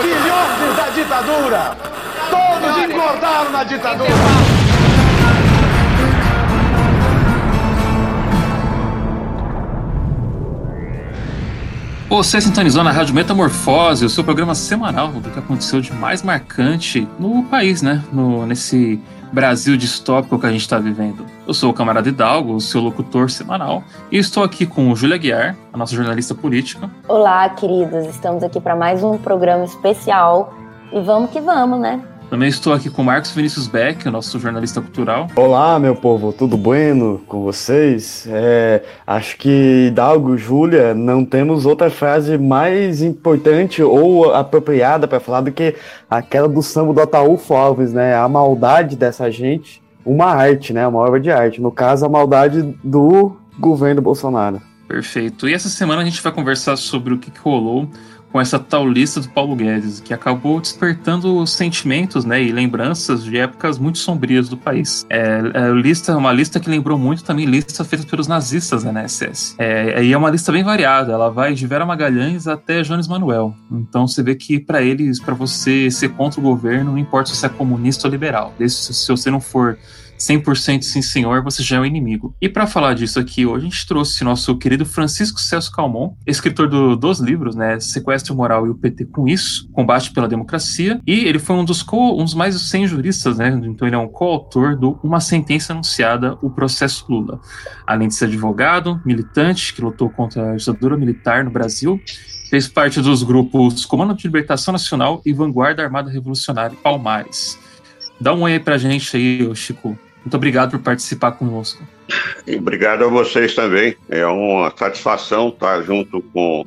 Filhotes da ditadura! Todos engordaram na ditadura! Você sintonizou na Rádio Metamorfose, o seu programa semanal do que aconteceu de mais marcante no país, né? No, nesse Brasil distópico que a gente está vivendo. Eu sou o camarada Hidalgo, o seu locutor semanal, e estou aqui com Júlia Guiar, a nossa jornalista política. Olá, queridos, estamos aqui para mais um programa especial e vamos que vamos, né? Também estou aqui com Marcos Vinícius Beck, o nosso jornalista cultural. Olá, meu povo, tudo bueno com vocês? É, acho que Hidalgo, Júlia, não temos outra frase mais importante ou apropriada para falar do que aquela do samba do Ataúfo Alves, né? A maldade dessa gente, uma arte, né? Uma obra de arte. No caso, a maldade do governo Bolsonaro. Perfeito. E essa semana a gente vai conversar sobre o que, que rolou com essa tal lista do Paulo Guedes, que acabou despertando sentimentos né, e lembranças de épocas muito sombrias do país. É, é lista, uma lista que lembrou muito também lista feita pelos nazistas né, na SS. É, e é uma lista bem variada, ela vai de Vera Magalhães até Jones Manuel. Então você vê que para eles, para você ser contra o governo, não importa se você é comunista ou liberal, desde se você não for 100% sim senhor, você já é um inimigo. E para falar disso aqui, hoje a gente trouxe nosso querido Francisco Celso Calmon, escritor do, dos livros, né, Sequestro Moral e o PT com isso, Combate pela Democracia, e ele foi um dos, co, um dos mais 100 juristas, né, então ele é um coautor do Uma Sentença Anunciada, o Processo Lula. Além de ser advogado, militante, que lutou contra a ditadura militar no Brasil, fez parte dos grupos Comando de Libertação Nacional e Vanguarda Armada Revolucionária Palmares. Dá um oi aí pra gente aí, Chico. Muito obrigado por participar conosco. E obrigado a vocês também. É uma satisfação estar junto com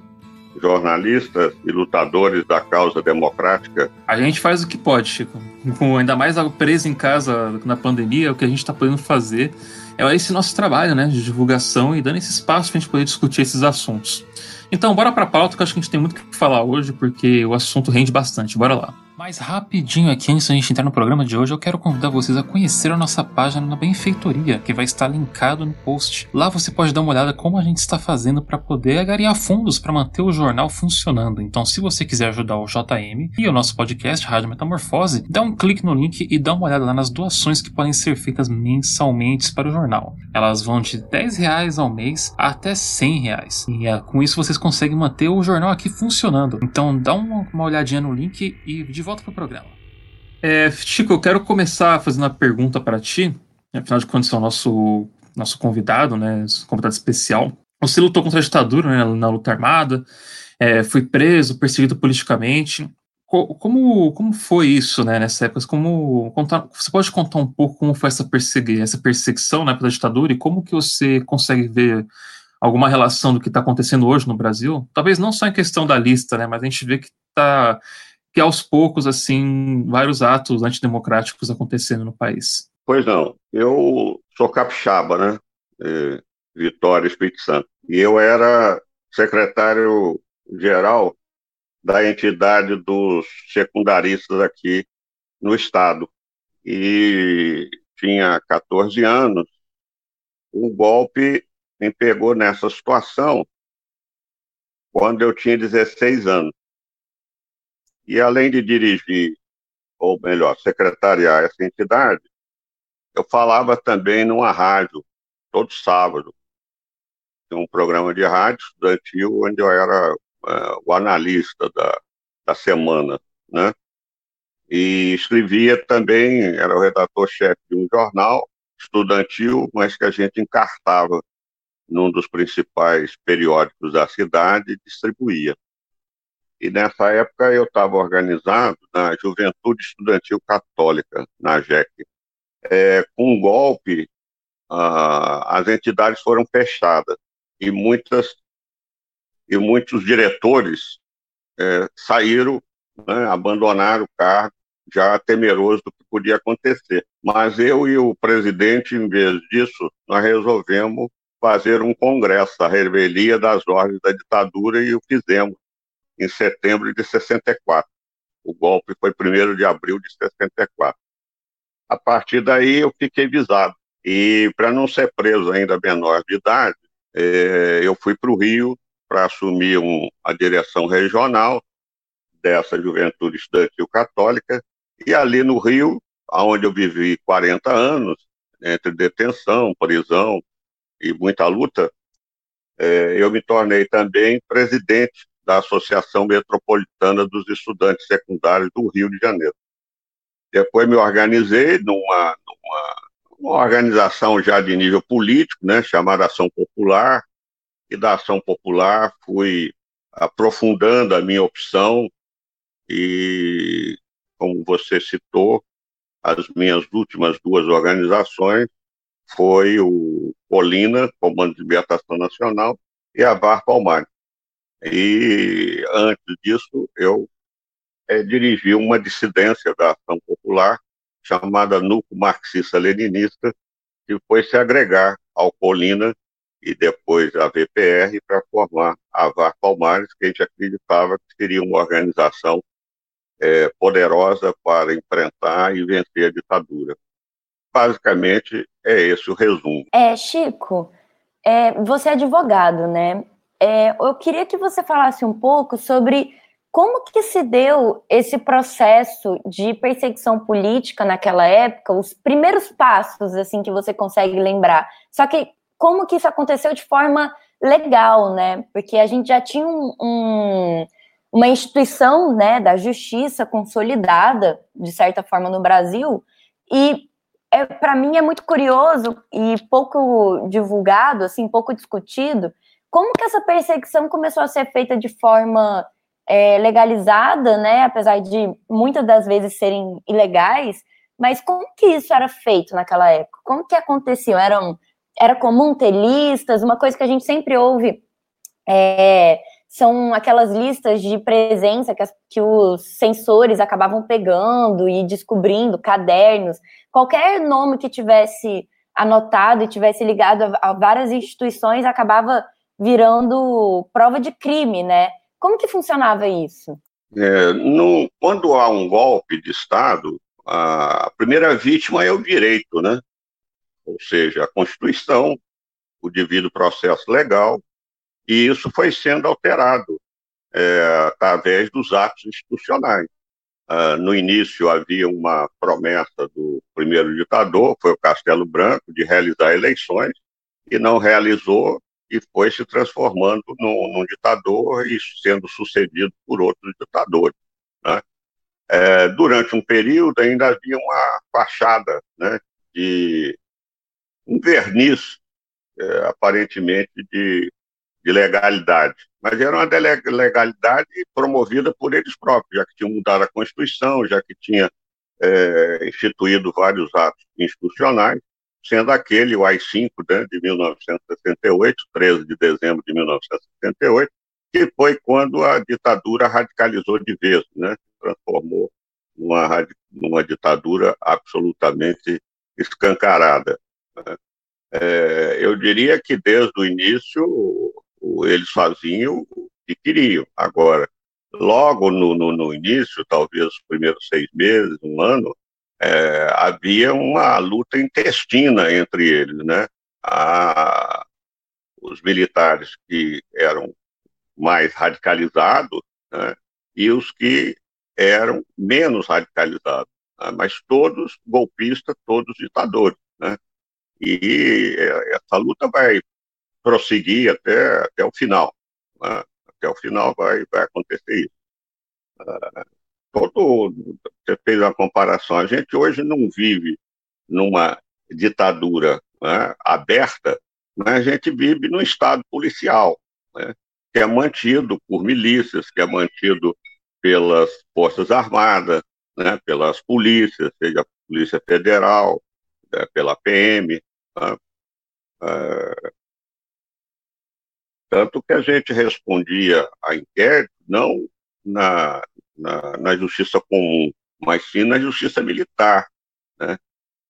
jornalistas e lutadores da causa democrática. A gente faz o que pode, Chico. Com ainda mais preso em casa na pandemia, o que a gente está podendo fazer é esse nosso trabalho né, de divulgação e dando esse espaço para a gente poder discutir esses assuntos. Então, bora para a pauta, que acho que a gente tem muito o que falar hoje, porque o assunto rende bastante. Bora lá. Mais rapidinho aqui, antes da gente entrar no programa de hoje, eu quero convidar vocês a conhecer a nossa página na Benfeitoria, que vai estar linkado no post. Lá você pode dar uma olhada como a gente está fazendo para poder agariar fundos para manter o jornal funcionando. Então, se você quiser ajudar o JM e o nosso podcast Rádio Metamorfose, dá um clique no link e dá uma olhada lá nas doações que podem ser feitas mensalmente para o jornal. Elas vão de 10 reais ao mês até 100 reais. E é, com isso vocês conseguem manter o jornal aqui funcionando. Então, dá uma olhadinha no link e de volta para o programa. É, Chico, eu quero começar fazendo uma pergunta para ti, afinal de contas, é o nosso, nosso convidado, né, convidado especial. Você lutou contra a ditadura né, na luta armada, é, foi preso, perseguido politicamente. Como, como foi isso né, nessa época? Como, contar, você pode contar um pouco como foi essa, persegui, essa perseguição né, pela ditadura e como que você consegue ver alguma relação do que está acontecendo hoje no Brasil? Talvez não só em questão da lista, né, mas a gente vê que está que aos poucos, assim, vários atos antidemocráticos acontecendo no país. Pois não. Eu sou capixaba, né? É, Vitória, Espírito Santo. E eu era secretário-geral da entidade dos secundaristas aqui no estado. E tinha 14 anos. O golpe me pegou nessa situação quando eu tinha 16 anos. E além de dirigir, ou melhor, secretariar essa entidade, eu falava também numa rádio, todo sábado. Um programa de rádio estudantil onde eu era uh, o analista da, da semana, né? E escrevia também, era o redator-chefe de um jornal estudantil, mas que a gente encartava num dos principais periódicos da cidade e distribuía. E nessa época eu estava organizado na Juventude Estudantil Católica, na JEC. É, com um golpe, as entidades foram fechadas e muitas e muitos diretores é, saíram, né, abandonaram o cargo, já temeroso do que podia acontecer. Mas eu e o presidente, em vez disso, nós resolvemos fazer um congresso, a revelia das ordens da ditadura, e o fizemos em setembro de 64. O golpe foi 1 de abril de 64. A partir daí eu fiquei visado. E para não ser preso ainda menor de idade, é, eu fui para o Rio para assumir um, a direção regional dessa juventude estudantil católica, e ali no Rio, onde eu vivi 40 anos, entre detenção, prisão e muita luta, é, eu me tornei também presidente da Associação Metropolitana dos Estudantes Secundários do Rio de Janeiro. Depois me organizei numa, numa, uma organização já de nível político, né, chamada Ação Popular, e da Ação Popular fui aprofundando a minha opção e, como você citou, as minhas últimas duas organizações foi o Colina, Comando de Libertação Nacional, e a VAR Palmares. E antes disso, eu é, dirigi uma dissidência da Ação Popular chamada Núcleo Marxista-Leninista, que foi se agregar ao Colina e depois à VPR para formar a VAR Palmares, que a gente acreditava que seria uma organização é, poderosa para enfrentar e vencer a ditadura. Basicamente, é esse o resumo. É, Chico, é, você é advogado, né? É, eu queria que você falasse um pouco sobre como que se deu esse processo de perseguição política naquela época, os primeiros passos assim que você consegue lembrar. Só que como que isso aconteceu de forma legal, né? Porque a gente já tinha um, um uma instituição né, da justiça consolidada, de certa forma, no Brasil, e é, para mim é muito curioso e pouco divulgado, assim, pouco discutido, como que essa perseguição começou a ser feita de forma é, legalizada, né, apesar de muitas das vezes serem ilegais, mas como que isso era feito naquela época? Como que acontecia? Eram, era comum ter listas? Uma coisa que a gente sempre ouve é, são aquelas listas de presença que, as, que os sensores acabavam pegando e descobrindo, cadernos, qualquer nome que tivesse anotado e tivesse ligado a, a várias instituições acabava virando prova de crime, né? Como que funcionava isso? É, no, quando há um golpe de Estado, a primeira vítima é o direito, né? Ou seja, a Constituição, o devido processo legal, e isso foi sendo alterado é, através dos atos institucionais. Uh, no início havia uma promessa do primeiro ditador, foi o Castelo Branco, de realizar eleições, e não realizou e foi se transformando num, num ditador e sendo sucedido por outros ditadores. Né? É, durante um período ainda havia uma fachada né, de um verniz, é, aparentemente, de de legalidade, mas era uma legalidade promovida por eles próprios, já que tinham mudado a Constituição, já que tinha é, instituído vários atos institucionais, sendo aquele o AI-5 né, de 1968, 13 de dezembro de 1968, que foi quando a ditadura radicalizou de vez, né, transformou numa, numa ditadura absolutamente escancarada. Né. É, eu diria que desde o início eles faziam o que queriam. Agora, logo no, no, no início, talvez os primeiros seis meses, um ano, é, havia uma luta intestina entre eles, né? A, os militares que eram mais radicalizados né? e os que eram menos radicalizados, né? mas todos golpistas, todos ditadores, né? E essa luta vai prosseguir até, até o final. Né? Até o final vai, vai acontecer isso. Uh, todo, você fez uma comparação, a gente hoje não vive numa ditadura né, aberta, mas a gente vive num estado policial, né, que é mantido por milícias, que é mantido pelas Forças Armadas, né, pelas polícias, seja a Polícia Federal, né, pela PM. Né, uh, tanto que a gente respondia a inquérito não na, na, na justiça comum, mas sim na justiça militar, né?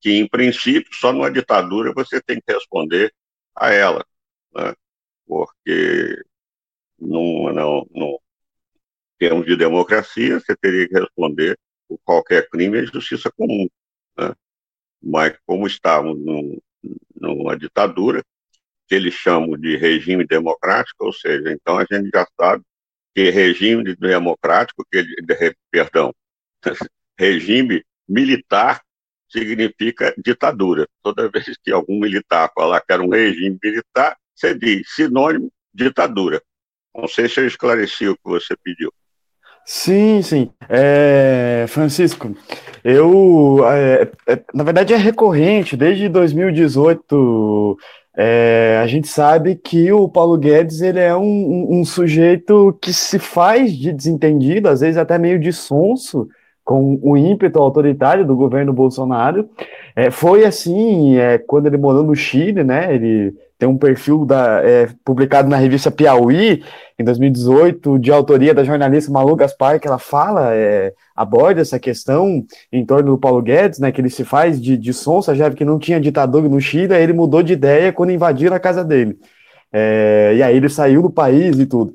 que, em princípio, só numa ditadura você tem que responder a ela, né? porque num, não, não termos de democracia, você teria que responder por qualquer crime à justiça comum. Né? Mas, como estávamos num, numa ditadura, que eles chamam de regime democrático, ou seja, então a gente já sabe que regime democrático, que, perdão, regime militar significa ditadura. Toda vez que algum militar falar que era um regime militar, você diz sinônimo ditadura. Não sei se eu esclareci o que você pediu. Sim, sim. É, Francisco, eu, é, é, na verdade, é recorrente, desde 2018, é, a gente sabe que o Paulo Guedes ele é um, um, um, sujeito que se faz de desentendido, às vezes até meio de sonso, com o ímpeto autoritário do governo Bolsonaro. É, foi assim é, quando ele morou no Chile, né? Ele tem um perfil da, é, publicado na revista Piauí, em 2018, de autoria da jornalista Malu Gaspar, que ela fala, é, aborda essa questão em torno do Paulo Guedes, né, que ele se faz de, de sonsa, já que não tinha ditador no Chile, aí ele mudou de ideia quando invadiram a casa dele. É, e aí ele saiu do país e tudo.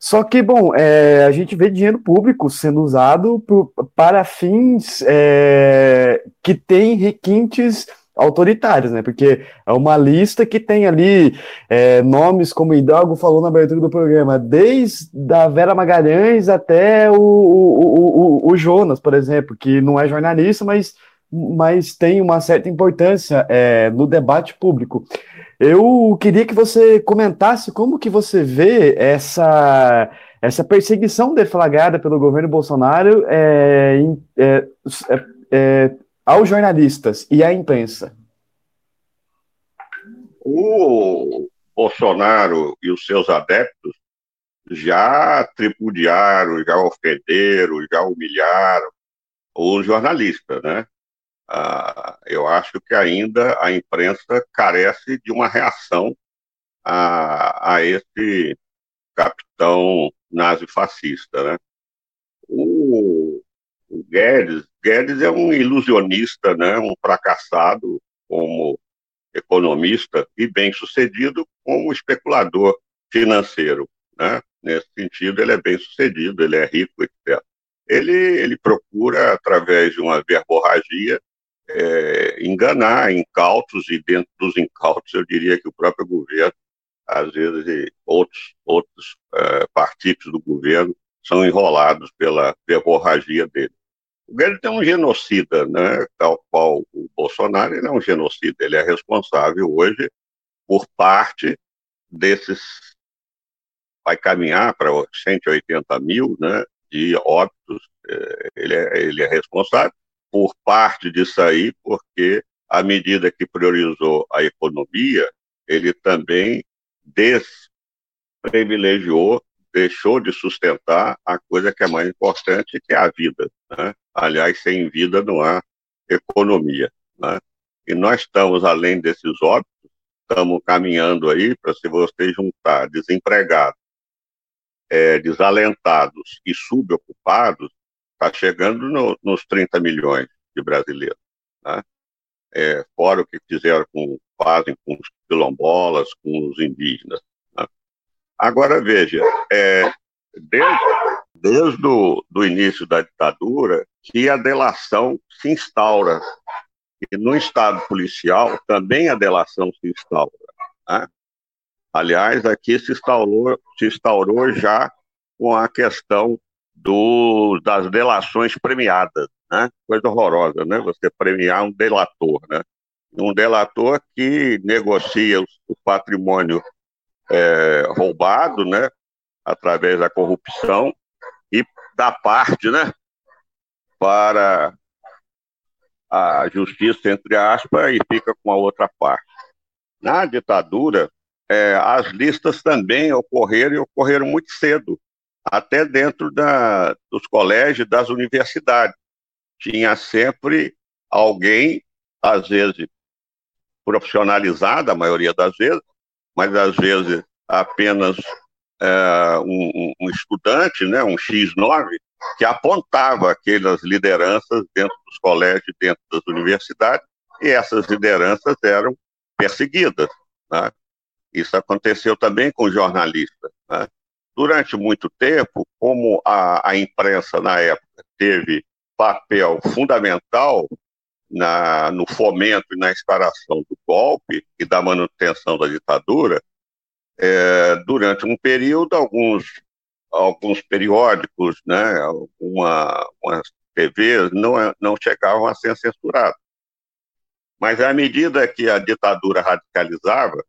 Só que, bom, é, a gente vê dinheiro público sendo usado por, para fins é, que têm requintes autoritários, né? Porque é uma lista que tem ali é, nomes, como Hidalgo falou na abertura do programa, desde a Vera Magalhães até o, o, o, o Jonas, por exemplo, que não é jornalista, mas, mas tem uma certa importância é, no debate público. Eu queria que você comentasse como que você vê essa essa perseguição deflagrada pelo governo Bolsonaro é, é, é aos jornalistas e à imprensa? O Bolsonaro e os seus adeptos já tripudiaram, já ofenderam, já humilharam os jornalistas, né? Ah, eu acho que ainda a imprensa carece de uma reação a, a esse capitão nazi-fascista, né? O, o Guedes Guedes é um ilusionista, né, um fracassado como economista e bem-sucedido como especulador financeiro. Né? Nesse sentido, ele é bem-sucedido, ele é rico, etc. Ele, ele procura, através de uma verborragia, é, enganar incautos, e dentro dos incautos, eu diria que o próprio governo, às vezes, outros, outros é, partidos do governo são enrolados pela verborragia dele. O Guedes é um genocida, né? tal qual o Bolsonaro, ele é um genocida, ele é responsável hoje por parte desses. Vai caminhar para 180 mil né, de óbitos, é, ele é, ele é responsável por parte disso aí, porque à medida que priorizou a economia, ele também desprivilegiou deixou de sustentar a coisa que é mais importante, que é a vida. Né? Aliás, sem vida não há economia. Né? E nós estamos, além desses óbitos, estamos caminhando aí para se você juntar desempregados, é, desalentados e subocupados, está chegando no, nos 30 milhões de brasileiros. Né? É, fora o que fizeram com, fazem com os quilombolas, com os indígenas. Agora, veja, é, desde, desde o do início da ditadura, que a delação se instaura. E no Estado policial também a delação se instaura. Né? Aliás, aqui se instaurou, se instaurou já com a questão do, das delações premiadas, né? Coisa horrorosa, né? Você premiar um delator, né? Um delator que negocia o, o patrimônio é, roubado, né, através da corrupção e da parte, né, para a justiça, entre aspas, e fica com a outra parte. Na ditadura, é, as listas também ocorreram e ocorreram muito cedo, até dentro da, dos colégios, das universidades. Tinha sempre alguém, às vezes profissionalizado, a maioria das vezes, mas às vezes apenas é, um, um, estudante, né, um X9, que apontava aquelas lideranças dentro dos colégios, dentro das universidades, e essas lideranças eram perseguidas. Né? Isso aconteceu também com jornalistas. Né? Durante muito tempo, como a, a imprensa na época teve papel fundamental na, no fomento e na instauração do golpe e da manutenção da ditadura, é, durante um período, alguns, alguns periódicos, né, uma, umas TVs não, não chegavam a ser censurados. Mas à medida que a ditadura radicalizava,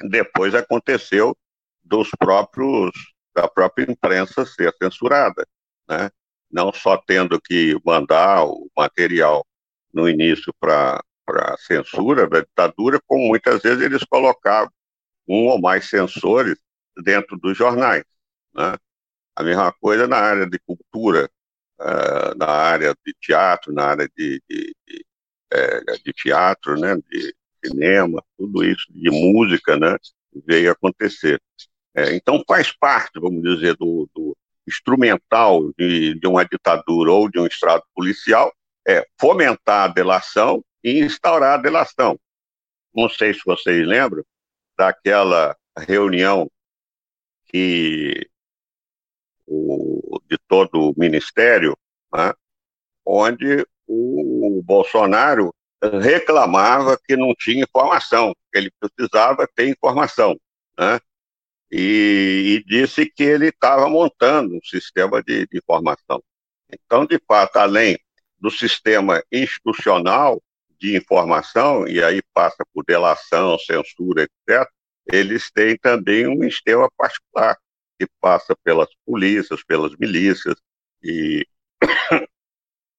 depois aconteceu dos próprios da própria imprensa ser censurada, né? Não só tendo que mandar o material no início para para censura da ditadura, como muitas vezes eles colocavam um ou mais censores dentro dos jornais. Né? A mesma coisa na área de cultura, uh, na área de teatro, na área de, de, de, é, de teatro, né? de cinema, tudo isso, de música, né? veio acontecer. É, então faz parte, vamos dizer, do, do instrumental de, de uma ditadura ou de um Estado policial é fomentar a delação e instaurar a delação. Não sei se vocês lembram daquela reunião que o, de todo o ministério, né, onde o Bolsonaro reclamava que não tinha informação, que ele precisava ter informação, né? E, e disse que ele estava montando um sistema de, de informação. Então, de fato, além do sistema institucional, de informação, e aí passa por delação, censura, etc., eles têm também um sistema particular, que passa pelas polícias, pelas milícias e,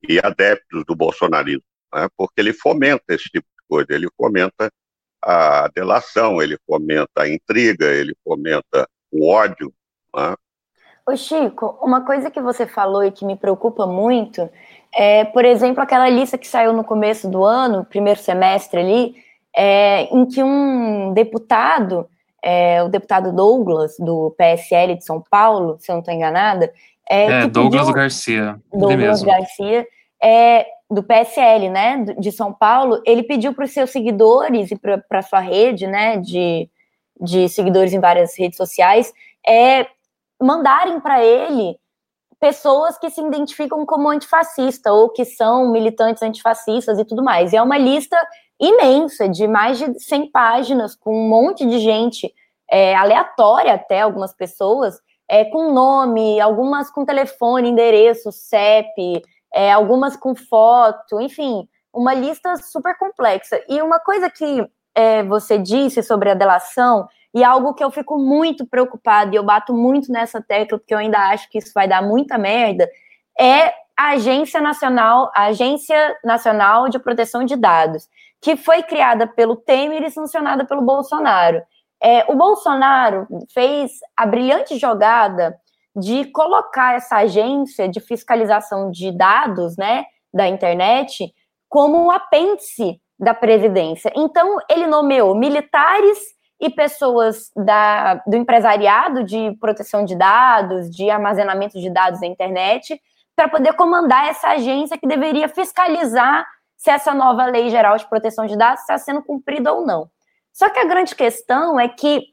e adeptos do bolsonarismo, né? porque ele fomenta esse tipo de coisa, ele fomenta a delação, ele fomenta a intriga, ele fomenta o ódio. Né? Ô Chico, uma coisa que você falou e que me preocupa muito é, por exemplo, aquela lista que saiu no começo do ano, primeiro semestre ali, é, em que um deputado, é, o deputado Douglas, do PSL de São Paulo, se eu não estou enganada. É, é Douglas pediu, Garcia. Douglas Garcia, é, do PSL, né, de São Paulo, ele pediu para os seus seguidores e para a sua rede, né, de, de seguidores em várias redes sociais, é, mandarem para ele pessoas que se identificam como antifascista ou que são militantes antifascistas e tudo mais. E é uma lista imensa, de mais de 100 páginas, com um monte de gente é, aleatória até, algumas pessoas, é, com nome, algumas com telefone, endereço, CEP, é, algumas com foto, enfim, uma lista super complexa. E uma coisa que é, você disse sobre a delação e algo que eu fico muito preocupada, e eu bato muito nessa tecla, porque eu ainda acho que isso vai dar muita merda, é a Agência Nacional, a Agência Nacional de Proteção de Dados, que foi criada pelo Temer e sancionada pelo Bolsonaro. É, o Bolsonaro fez a brilhante jogada de colocar essa agência de fiscalização de dados, né, da internet, como um apêndice da presidência. Então, ele nomeou militares e pessoas da, do empresariado de proteção de dados, de armazenamento de dados na internet, para poder comandar essa agência que deveria fiscalizar se essa nova lei geral de proteção de dados está sendo cumprida ou não. Só que a grande questão é que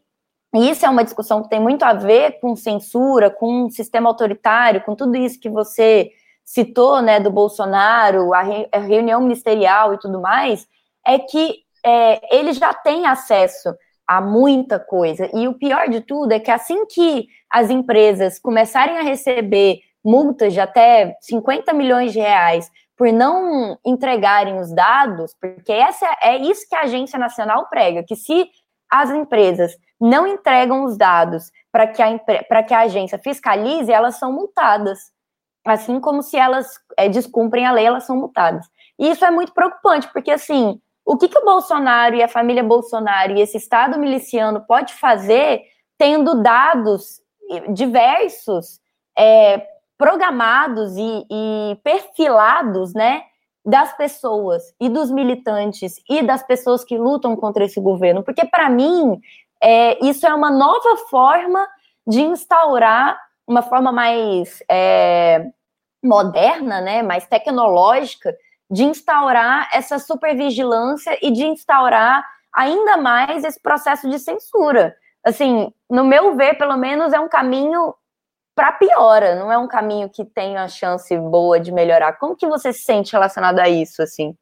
e isso é uma discussão que tem muito a ver com censura, com um sistema autoritário, com tudo isso que você citou, né, do Bolsonaro, a, re, a reunião ministerial e tudo mais, é que é, ele já tem acesso a muita coisa. E o pior de tudo é que assim que as empresas começarem a receber multas de até 50 milhões de reais por não entregarem os dados, porque essa é isso que a agência nacional prega, que se as empresas não entregam os dados para que, a, que a agência fiscalize, elas são multadas. Assim como se elas é, descumprem a lei, elas são multadas. E isso é muito preocupante, porque assim, o que, que o Bolsonaro e a família Bolsonaro e esse Estado miliciano pode fazer tendo dados diversos, é, programados e, e perfilados, né, das pessoas e dos militantes e das pessoas que lutam contra esse governo, porque para mim é, isso é uma nova forma de instaurar uma forma mais é, moderna, né, mais tecnológica de instaurar essa supervigilância e de instaurar ainda mais esse processo de censura. Assim, no meu ver, pelo menos é um caminho para piora, não é um caminho que tem chance boa de melhorar. Como que você se sente relacionado a isso, assim?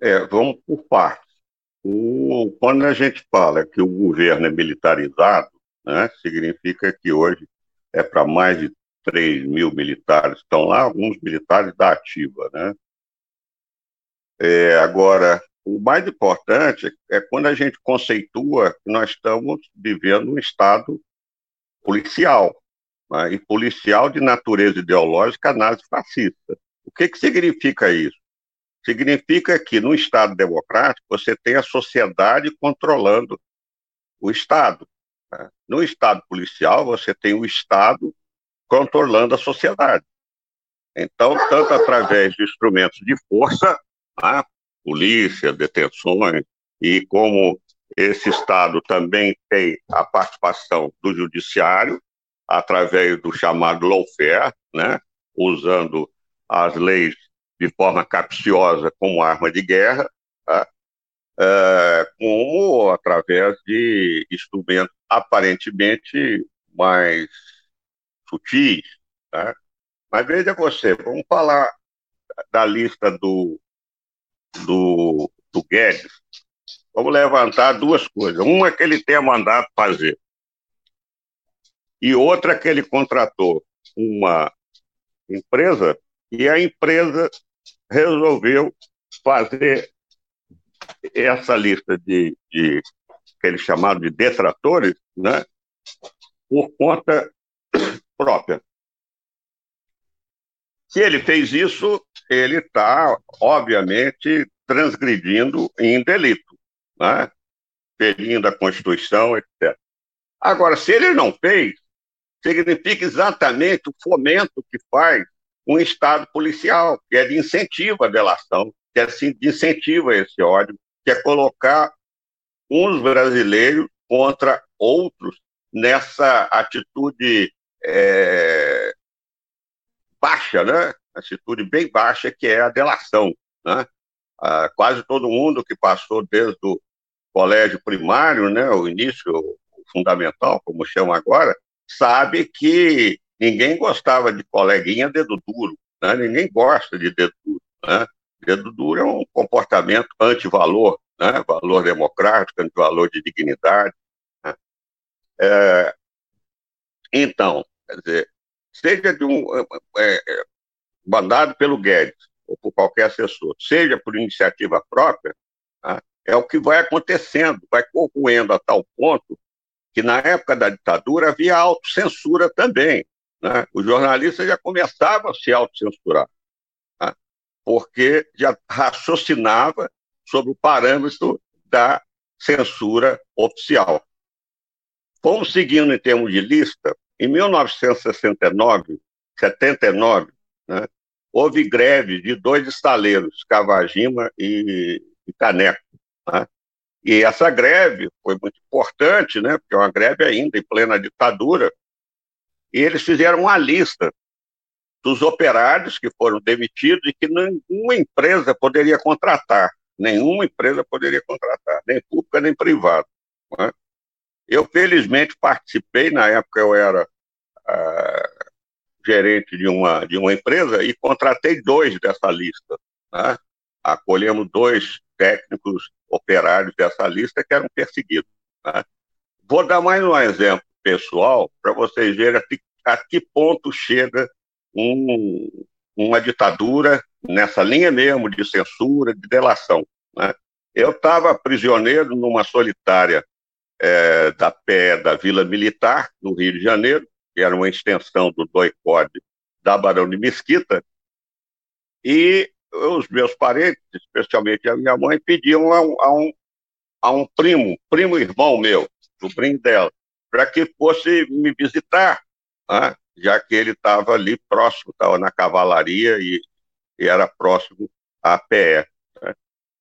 É, vamos por partes. O, quando a gente fala que o governo é militarizado, né, significa que hoje é para mais de 3 mil militares. Estão lá alguns militares da ativa, né? É, agora, o mais importante é quando a gente conceitua que nós estamos vivendo um Estado policial, né? e policial de natureza ideológica nazi-fascista. O que, que significa isso? Significa que no Estado democrático você tem a sociedade controlando o Estado. Né? No Estado policial você tem o Estado controlando a sociedade. Então, tanto através de instrumentos de força, né? polícia, detenções, e como esse Estado também tem a participação do judiciário, através do chamado lawfare, né? usando as leis de forma capciosa como arma de guerra, tá? é, como através de instrumentos aparentemente mais sutis. Tá? Mas veja você, vamos falar da lista do, do, do Guedes. Vamos levantar duas coisas. Uma que ele tenha mandado fazer, e outra que ele contratou uma empresa e a empresa resolveu fazer essa lista de, de que eles chamaram de detratores, né, por conta própria. Se ele fez isso, ele está, obviamente, transgredindo em delito, né? ferindo a Constituição, etc. Agora, se ele não fez, significa exatamente o fomento que faz um Estado policial, que é de incentivo à delação, que é de incentivo a esse ódio, que é colocar uns brasileiros contra outros nessa atitude é, baixa, né? Atitude bem baixa, que é a delação. Né? Ah, quase todo mundo que passou desde o colégio primário, né, o início fundamental, como chama agora, sabe que Ninguém gostava de coleguinha dedo duro, né? ninguém gosta de dedo duro. Né? Dedo duro é um comportamento anti-valor, né? valor democrático, anti-valor de dignidade. Né? É, então, quer dizer, seja de um é, é, mandado pelo Guedes ou por qualquer assessor, seja por iniciativa própria, né? é o que vai acontecendo, vai corroendo a tal ponto que na época da ditadura havia autocensura também. Né? Os jornalistas já começavam a se autocensurar, né? porque já raciocinava sobre o parâmetro da censura oficial. Fomos seguindo em termos de lista, em 1969, 79, né, houve greve de dois estaleiros, Cavagima e, e Caneco. Né? E essa greve foi muito importante, né, porque é uma greve ainda em plena ditadura, e eles fizeram uma lista dos operários que foram demitidos e que nenhuma empresa poderia contratar. Nenhuma empresa poderia contratar, nem pública nem privada. É? Eu, felizmente, participei, na época eu era ah, gerente de uma, de uma empresa e contratei dois dessa lista. Né? Acolhemos dois técnicos operários dessa lista que eram perseguidos. Né? Vou dar mais um exemplo pessoal para vocês verem a, a que ponto chega um, uma ditadura nessa linha mesmo de censura, de delação. Né? Eu estava prisioneiro numa solitária é, da pé da Vila Militar, no Rio de Janeiro, que era uma extensão do doicode da Barão de Mesquita, e os meus parentes, especialmente a minha mãe, pediam a um, a um, a um primo, primo irmão meu, sobrinho dela, para que fosse me visitar, né? já que ele estava ali próximo, estava na cavalaria e, e, era próximo à PE. Né?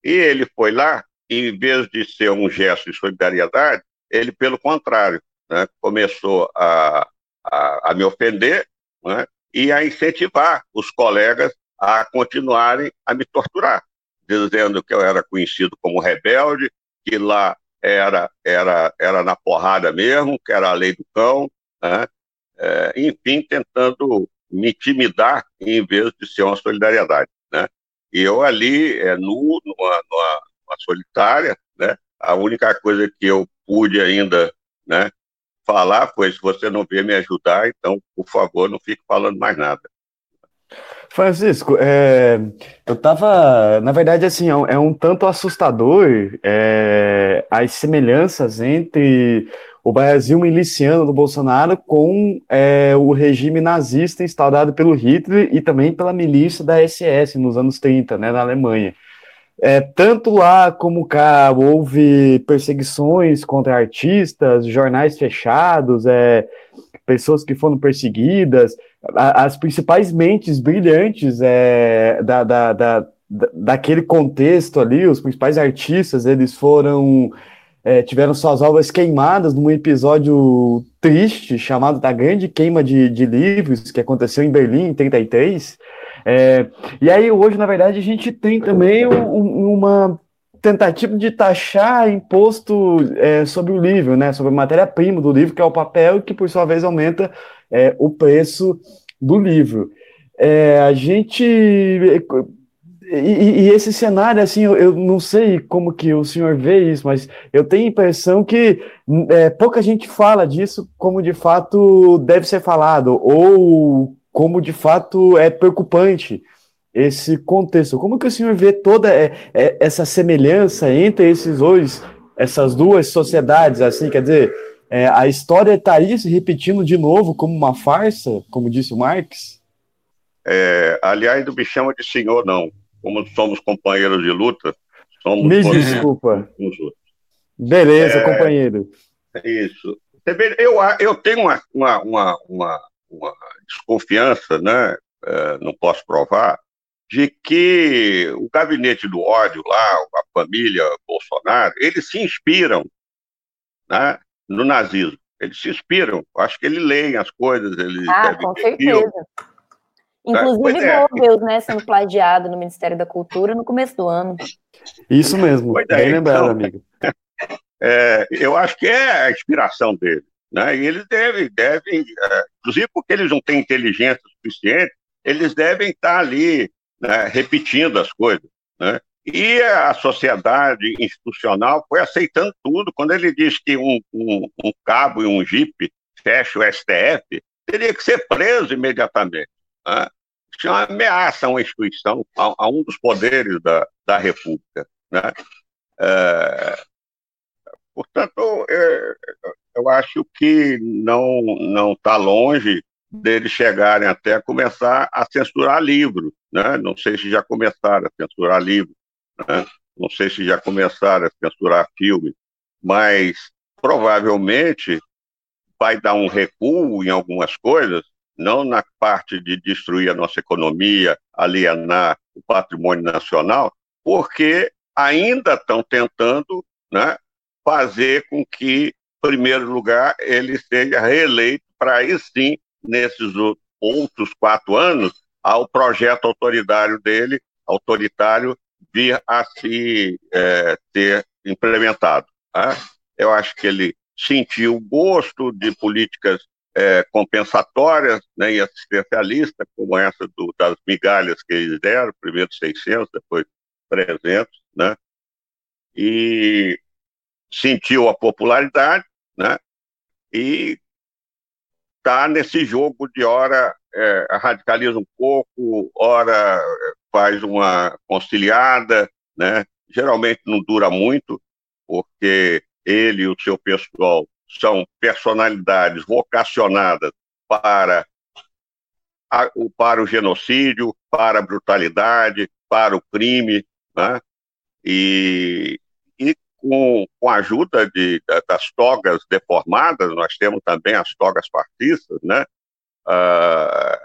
E ele foi lá, e em vez de ser um gesto de solidariedade, ele, pelo contrário, né? começou a, a, a, me ofender né? e a incentivar os colegas a continuarem a me torturar, dizendo que eu era conhecido como rebelde, que lá era, era, era na porrada mesmo, que era a lei do cão, né? é, enfim, tentando me intimidar em vez de ser uma solidariedade. Né? E eu ali, é, nu, numa, numa, numa solitária, né? a única coisa que eu pude ainda né, falar, pois você não veio me ajudar, então, por favor, não fique falando mais nada. Francisco, é, eu estava, na verdade, assim, é um, é um tanto assustador é, as semelhanças entre o Brasil miliciano do Bolsonaro com é, o regime nazista instaurado pelo Hitler e também pela milícia da SS nos anos 30, né, na Alemanha. É, tanto lá como cá houve perseguições contra artistas, jornais fechados, é, pessoas que foram perseguidas, as principais mentes brilhantes é, da, da, da, daquele contexto ali, os principais artistas, eles foram é, tiveram suas obras queimadas num episódio triste chamado da Grande Queima de, de Livros, que aconteceu em Berlim em 33. É, e aí hoje, na verdade, a gente tem também um, uma tentativa de taxar imposto é, sobre o livro, né, sobre a matéria-prima do livro, que é o papel, que por sua vez aumenta é, o preço do livro. É, a gente e, e, esse cenário, assim, eu, eu, não sei como que o senhor vê isso, mas eu tenho a impressão que é, pouca gente fala disso como de fato deve ser falado, ou como de fato é preocupante esse contexto. Como que o senhor vê toda é, é, essa semelhança entre esses dois, essas duas sociedades, assim, quer dizer, é, a história estaria se repetindo de novo como uma farsa, como disse o Marx? É, aliás, não me chama de senhor, não. Como somos companheiros de luta, somos... Me desculpa. Beleza, é, companheiro. Isso. Eu, eu tenho uma, uma, uma, uma desconfiança, né? É, não posso provar, de que o gabinete do ódio lá, a família Bolsonaro, eles se inspiram né, no nazismo. Eles se inspiram. Acho que eles leem as coisas. Eles ah, com certeza. Inclusive é. Goebbels, né, sendo plagiado no Ministério da Cultura no começo do ano. Isso mesmo, pois é, bem é, lembrado, então, amigo. É, eu acho que é a inspiração dele. Né? E eles devem, devem é, inclusive porque eles não têm inteligência suficiente, eles devem estar ali né, repetindo as coisas. Né? E a sociedade institucional foi aceitando tudo. Quando ele diz que um, um, um cabo e um jipe fecha o STF, teria que ser preso imediatamente. Né? Isso é uma ameaça a uma instituição, a, a um dos poderes da, da República. Né? É, portanto, é, eu acho que não está longe deles chegarem até começar a censurar livros. Né? Não sei se já começaram a censurar livros, né? não sei se já começaram a censurar filmes, mas provavelmente vai dar um recuo em algumas coisas, não na parte de destruir a nossa economia, alienar o patrimônio nacional, porque ainda estão tentando né, fazer com que, primeiro lugar, ele seja reeleito para aí sim nesses outros quatro anos, ao projeto autoritário dele, autoritário, vir a se é, ter implementado. Tá? Eu acho que ele sentiu gosto de políticas é, compensatórias né, e assistencialistas, como essa do, das migalhas que eles deram, primeiro 600, depois 300, né? e sentiu a popularidade, né? e está nesse jogo de hora é, radicaliza um pouco, hora faz uma conciliada, né? Geralmente não dura muito, porque ele e o seu pessoal são personalidades vocacionadas para, a, para o genocídio, para a brutalidade, para o crime, né? E com, com a ajuda de, das togas deformadas, nós temos também as togas fascistas, né? Ah,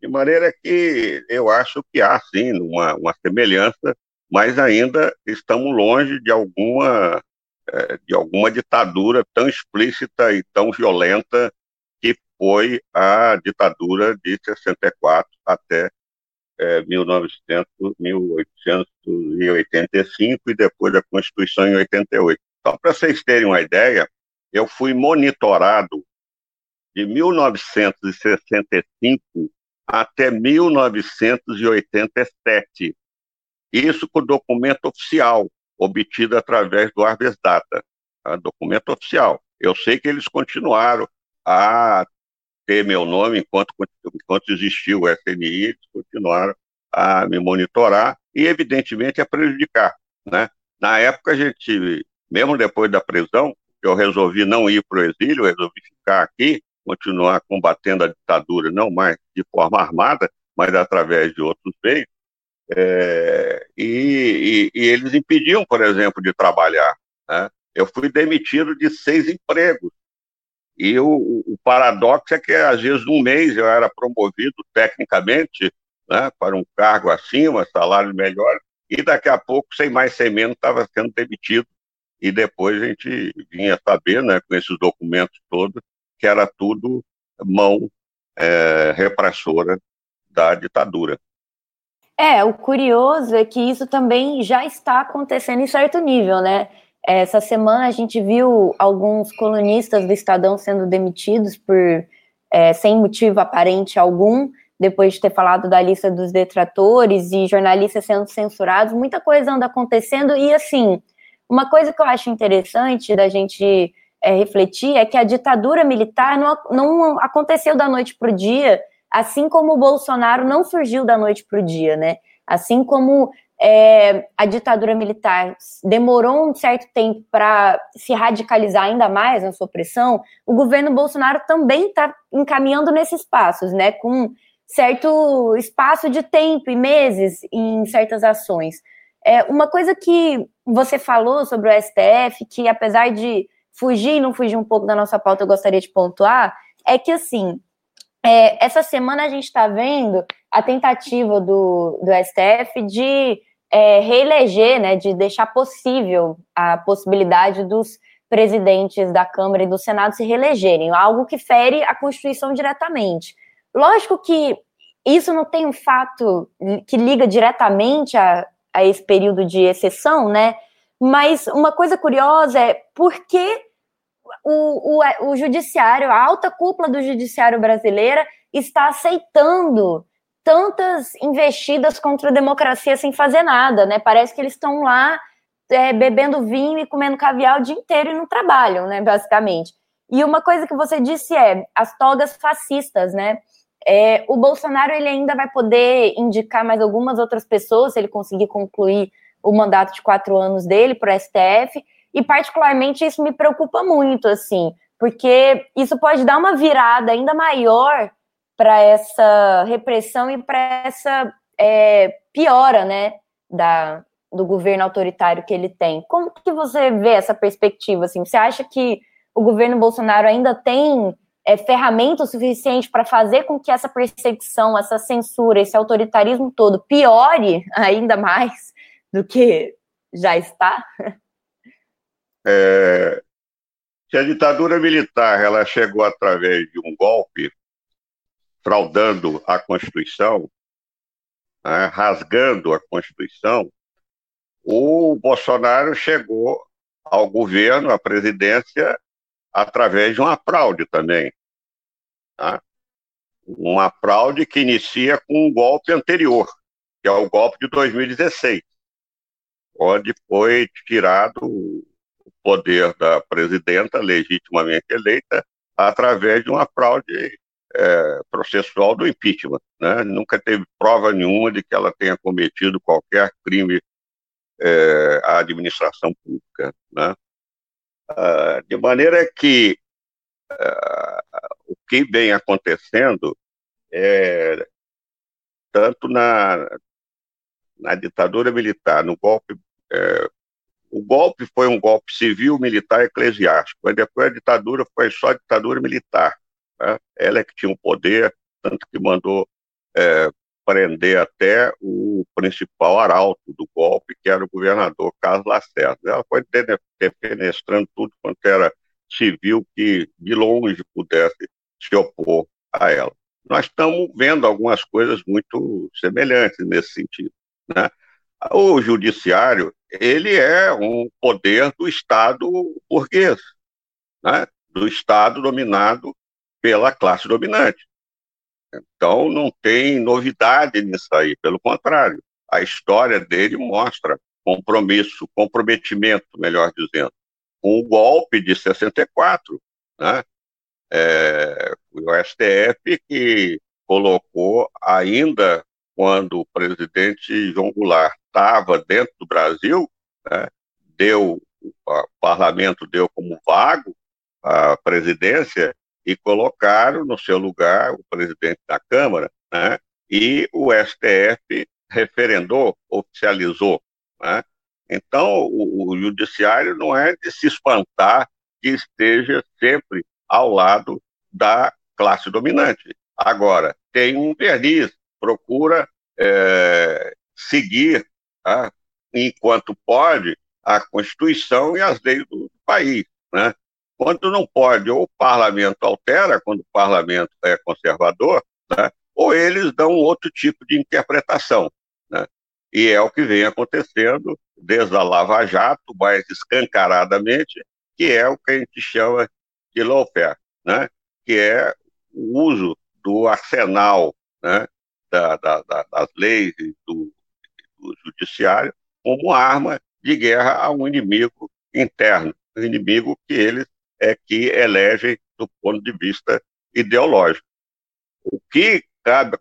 de maneira que eu acho que há, sim, uma, uma semelhança, mas ainda estamos longe de alguma, é, de alguma ditadura tão explícita e tão violenta que foi a ditadura de 64 até é, 1900, 1885 e depois a Constituição em 88. Só para vocês terem uma ideia, eu fui monitorado de 1965 até 1987. Isso com documento oficial, obtido através do Arbes Data, tá? documento oficial. Eu sei que eles continuaram a ter meu nome enquanto, enquanto existiu o SNI, eles continuaram a me monitorar e, evidentemente, a prejudicar. Né? Na época, a gente, mesmo depois da prisão, eu resolvi não ir para o exílio, resolvi ficar aqui, continuar combatendo a ditadura, não mais de forma armada, mas através de outros meios. É, e, e, e, eles impediam, por exemplo, de trabalhar. Né? Eu fui demitido de seis empregos. E o, o, paradoxo é que, às vezes, um mês eu era promovido tecnicamente né, para um cargo acima, salário melhor, e daqui a pouco, sem mais, sem menos, estava sendo demitido. E depois a gente vinha saber, né, com esses documentos todos, que era tudo mão é, repressora da ditadura. É, o curioso é que isso também já está acontecendo em certo nível, né? Essa semana a gente viu alguns colunistas do Estadão sendo demitidos por é, sem motivo aparente algum, depois de ter falado da lista dos detratores e jornalistas sendo censurados. Muita coisa anda acontecendo e assim, uma coisa que eu acho interessante da gente é, refletir é que a ditadura militar não, não aconteceu da noite para o dia assim como o Bolsonaro não surgiu da noite para o dia, né? Assim como é, a ditadura militar demorou um certo tempo para se radicalizar ainda mais na sua pressão, o governo Bolsonaro também está encaminhando nesses passos, né? Com certo espaço de tempo e meses em certas ações. É, uma coisa que você falou sobre o STF, que apesar de fugir e não fugir um pouco da nossa pauta, eu gostaria de pontuar, é que assim, é, essa semana a gente está vendo a tentativa do, do STF de é, reeleger, né, de deixar possível a possibilidade dos presidentes da Câmara e do Senado se reelegerem, algo que fere a Constituição diretamente. Lógico que isso não tem um fato que liga diretamente a, a esse período de exceção, né? Mas uma coisa curiosa é por que o, o, o judiciário, a alta cúpula do judiciário brasileira está aceitando tantas investidas contra a democracia sem fazer nada, né? Parece que eles estão lá é, bebendo vinho e comendo caviar o dia inteiro e não trabalham, né? Basicamente. E uma coisa que você disse é as togas fascistas, né? É, o Bolsonaro ele ainda vai poder indicar mais algumas outras pessoas se ele conseguir concluir o mandato de quatro anos dele para o STF. E particularmente isso me preocupa muito, assim, porque isso pode dar uma virada ainda maior para essa repressão e para essa é, piora, né, da, do governo autoritário que ele tem. Como que você vê essa perspectiva? Assim, você acha que o governo Bolsonaro ainda tem é, ferramenta suficiente para fazer com que essa perseguição, essa censura, esse autoritarismo todo piore ainda mais do que já está? É, se a ditadura militar ela chegou através de um golpe, fraudando a Constituição, né, rasgando a Constituição, o Bolsonaro chegou ao governo, à presidência, através de uma fraude também. Tá? Uma fraude que inicia com um golpe anterior, que é o golpe de 2016, onde foi tirado poder da presidenta legitimamente eleita através de uma fraude é, processual do impeachment. Né? Nunca teve prova nenhuma de que ela tenha cometido qualquer crime é, à administração pública. Né? Ah, de maneira que ah, o que vem acontecendo é tanto na, na ditadura militar, no golpe é, o golpe foi um golpe civil, militar e eclesiástico. Mas depois a ditadura foi só ditadura militar. Né? Ela é que tinha o poder, tanto que mandou é, prender até o principal arauto do golpe, que era o governador Carlos Lacerda. Ela foi defenestrando tudo quanto era civil que de longe pudesse se opor a ela. Nós estamos vendo algumas coisas muito semelhantes nesse sentido. Né? O judiciário ele é um poder do Estado burguês, né? do Estado dominado pela classe dominante. Então, não tem novidade nisso aí, pelo contrário. A história dele mostra compromisso, comprometimento, melhor dizendo, com o golpe de 64, né? É, o STF que colocou ainda quando o presidente João Goulart estava dentro do Brasil, né, deu o parlamento deu como vago a presidência e colocaram no seu lugar o presidente da Câmara, né, e o STF referendou, oficializou. Né? Então, o, o judiciário não é de se espantar que esteja sempre ao lado da classe dominante. Agora, tem um verniz, procura é, seguir, tá, enquanto pode, a Constituição e as leis do país. Né? Quando não pode, ou o parlamento altera, quando o parlamento é conservador, né? ou eles dão outro tipo de interpretação. Né? E é o que vem acontecendo desde a Lava Jato, mais escancaradamente, que é o que a gente chama de lawfare, né? que é o uso do arsenal né? da, da, da, das leis do, do judiciário como arma de guerra a um inimigo interno, um inimigo que eles é que elegem do ponto de vista ideológico. O que cabe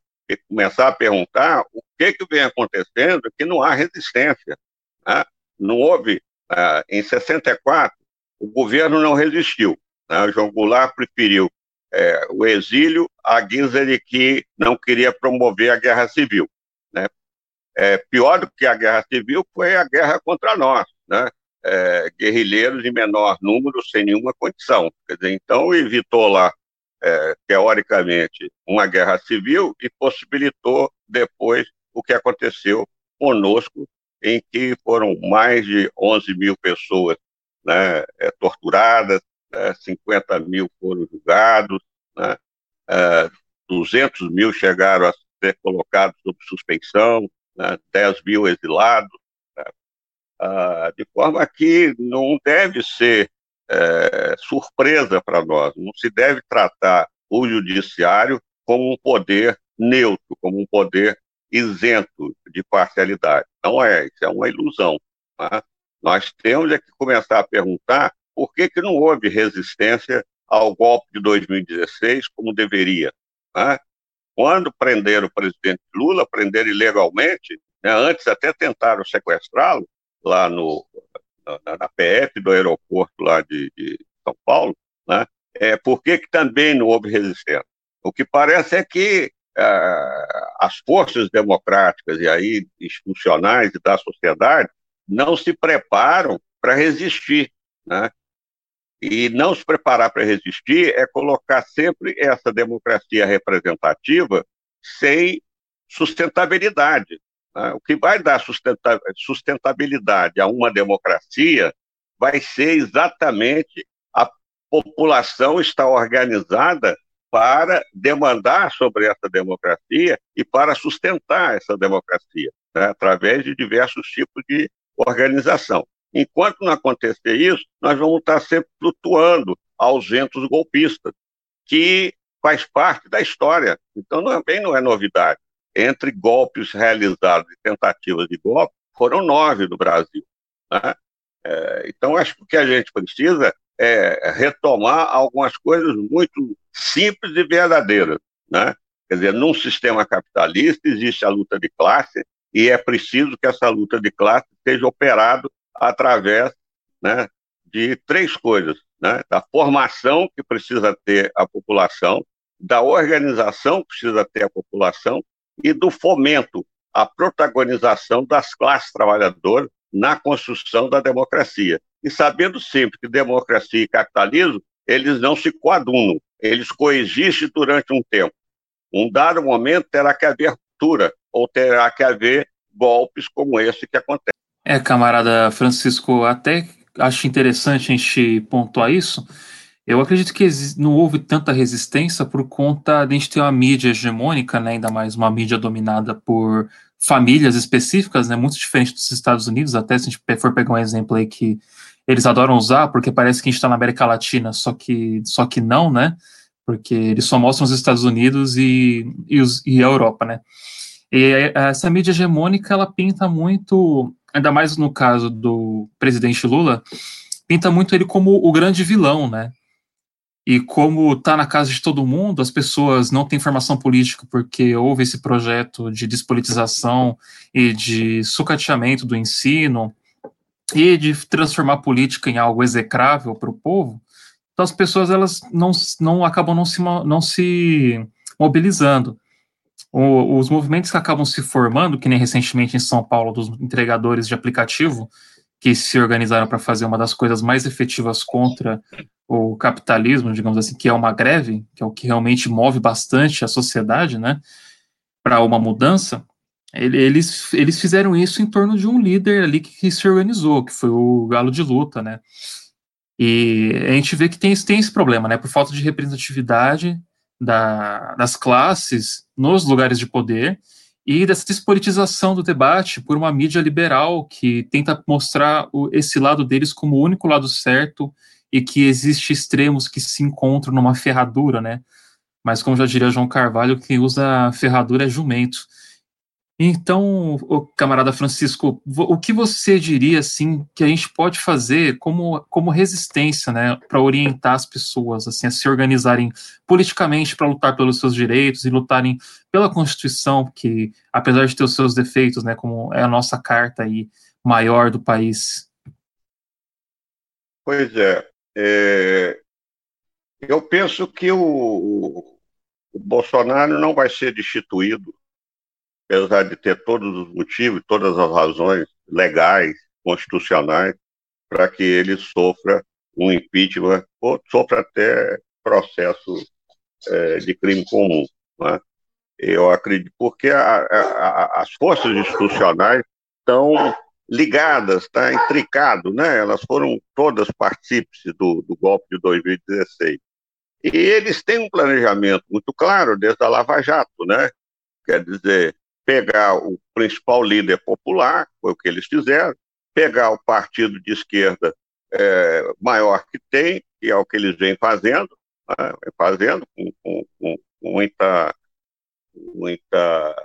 começar a perguntar o que, que vem acontecendo é que não há resistência. Né? Não houve, uh, em 64, o governo não resistiu. Né? João Goulart preferiu é, o exílio à guisa de que não queria promover a guerra civil. Né? É, pior do que a guerra civil foi a guerra contra nós, né? É, guerrilheiros em menor número, sem nenhuma condição. Quer dizer, então evitou lá, é, teoricamente, uma guerra civil e possibilitou depois o que aconteceu conosco, em que foram mais de 11 mil pessoas né, é, torturadas, 50 mil foram julgados, né, 200 mil chegaram a ser colocados sob suspeição, né, 10 mil exilados, né, ah, de forma que não deve ser é, surpresa para nós, não se deve tratar o judiciário como um poder neutro, como um poder isento de parcialidade. Não é, isso é uma ilusão. Tá? Nós temos é que começar a perguntar por que, que não houve resistência ao golpe de 2016 como deveria. Tá? Quando prenderam o presidente Lula, prenderam ilegalmente, né, antes até tentaram sequestrá-lo lá no, na, na, PF do aeroporto lá de, de São Paulo, né, é, por que, também não houve resistência? O que parece é que ah, as forças democráticas e aí institucionais da sociedade não se preparam para resistir, né? E não se preparar para resistir é colocar sempre essa democracia representativa sem sustentabilidade. Né? O que vai dar sustentabilidade a uma democracia vai ser exatamente a população estar organizada para demandar sobre essa democracia e para sustentar essa democracia, né? através de diversos tipos de organização. Enquanto não acontecer isso, nós vamos estar sempre flutuando aos ventos golpistas, que faz parte da história. Então, também não é novidade. Entre golpes realizados e tentativas de golpe, foram nove no Brasil. Né? É, então, acho que o que a gente precisa é retomar algumas coisas muito simples e verdadeiras. Né? Quer dizer, num sistema capitalista existe a luta de classe e é preciso que essa luta de classe seja operada através né, de três coisas: né, da formação que precisa ter a população, da organização que precisa ter a população e do fomento, a protagonização das classes trabalhadoras na construção da democracia. E sabendo sempre que democracia e capitalismo, eles não se coadunam, eles coexistem durante um tempo. Um dado momento terá que haver ruptura, ou terá que haver golpes como esse que acontece. É, camarada Francisco, até acho interessante a gente pontuar isso. Eu acredito que não houve tanta resistência por conta de a gente ter uma mídia hegemônica, né, ainda mais uma mídia dominada por famílias específicas, né, muito diferente dos Estados Unidos, até se a gente for pegar um exemplo aí que eles adoram usar, porque parece que a gente está na América Latina, só que, só que não, né, porque eles só mostram os Estados Unidos e, e, os, e a Europa, né. E essa mídia hegemônica, ela pinta muito ainda mais no caso do presidente Lula, pinta muito ele como o grande vilão, né? E como tá na casa de todo mundo, as pessoas não têm formação política porque houve esse projeto de despolitização e de sucateamento do ensino e de transformar a política em algo execrável para o povo. Então as pessoas elas não, não acabam não se, não se mobilizando. O, os movimentos que acabam se formando, que nem recentemente em São Paulo dos entregadores de aplicativo, que se organizaram para fazer uma das coisas mais efetivas contra o capitalismo, digamos assim, que é uma greve, que é o que realmente move bastante a sociedade, né, para uma mudança, eles, eles fizeram isso em torno de um líder ali que, que, se organizou, que foi o Galo de Luta, né, e a gente vê que tem, tem esse problema, né, por falta de representatividade da, das classes nos lugares de poder, e dessa despolitização do debate por uma mídia liberal que tenta mostrar o, esse lado deles como o único lado certo e que existe extremos que se encontram numa ferradura, né? Mas como já diria João Carvalho, quem usa ferradura é jumento. Então, camarada Francisco, o que você diria assim que a gente pode fazer como, como resistência, né, para orientar as pessoas assim a se organizarem politicamente para lutar pelos seus direitos e lutarem pela Constituição, que apesar de ter os seus defeitos, né, como é a nossa carta aí maior do país. Pois é, é eu penso que o, o Bolsonaro não vai ser destituído apesar de ter todos os motivos, todas as razões legais, constitucionais, para que ele sofra um impeachment ou sofra até processo é, de crime comum. Né? Eu acredito, porque a, a, as forças institucionais estão ligadas, está intricado, né? Elas foram todas partícipes do, do golpe de 2016. E eles têm um planejamento muito claro desde a Lava Jato, né? Quer dizer, pegar o principal líder popular, foi o que eles fizeram, pegar o partido de esquerda é, maior que tem, que é o que eles vêm fazendo, né, fazendo com, com, com, muita, muita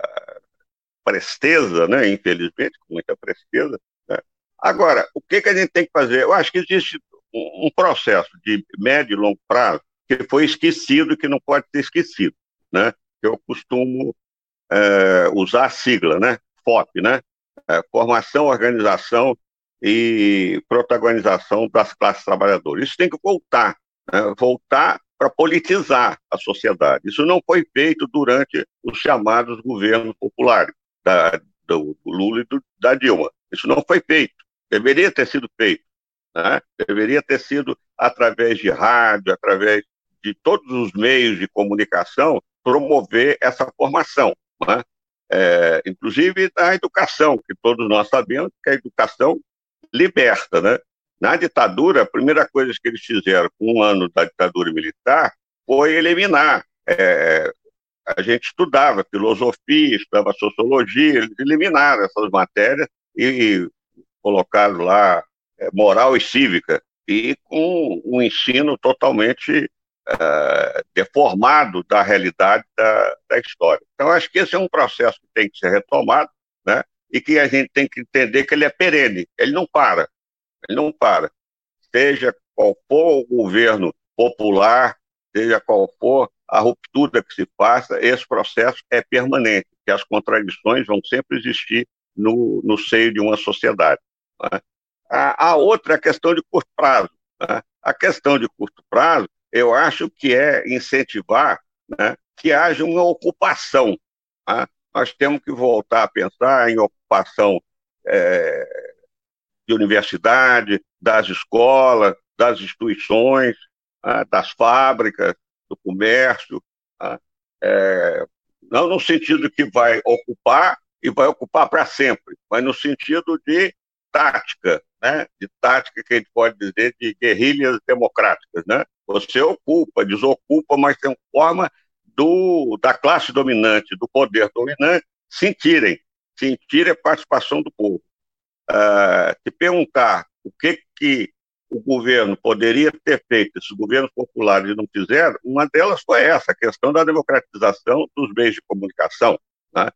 presteza, né, infelizmente, com muita presteza. Né. Agora, o que, que a gente tem que fazer? Eu acho que existe um, processo de médio e longo prazo que foi esquecido e que não pode ser esquecido, né? Eu costumo é, usar a sigla, né? FOP, né? É, formação, organização e protagonização das classes trabalhadoras. Isso tem que voltar, né? voltar para politizar a sociedade. Isso não foi feito durante os chamados governos populares, da, do, Lula e do, da Dilma. Isso não foi feito. Deveria ter sido feito. Né? Deveria ter sido através de rádio, através de todos os meios de comunicação, promover essa formação né? é, inclusive na educação, que todos nós sabemos que a educação liberta. Né? Na ditadura, a primeira coisa que eles fizeram com um ano da ditadura militar foi eliminar. É, a gente estudava filosofia, estudava sociologia, eles eliminaram essas matérias e, colocaram lá é, moral e cívica, e com um ensino totalmente uh, deformado da realidade da, da história. Então, acho que esse é um processo que tem que ser retomado, né? e que a gente tem que entender que ele é perene, ele não para, ele não para. Seja qual for o governo popular, seja qual for a ruptura que se faça, esse processo é permanente, que as contradições vão sempre existir no, no seio de uma sociedade. Né? A, a, outra é a questão de curto prazo. Né? A questão de curto prazo eu acho que é incentivar né, que haja uma ocupação. Tá? Nós temos que voltar a pensar em ocupação é, de universidade, das escolas, das instituições, tá? das fábricas, do comércio, é, não no sentido que vai ocupar e vai ocupar para sempre, mas no sentido de tática, né? de tática que a gente pode dizer de guerrilhas democráticas. Né? Você ocupa, desocupa, mas tem forma do, da classe dominante, do poder dominante, sentirem, sentirem a participação do povo. Uh, te perguntar o que, que o governo poderia ter feito, esses governos populares não fizeram, uma delas foi essa, a questão da democratização dos meios de comunicação. Né?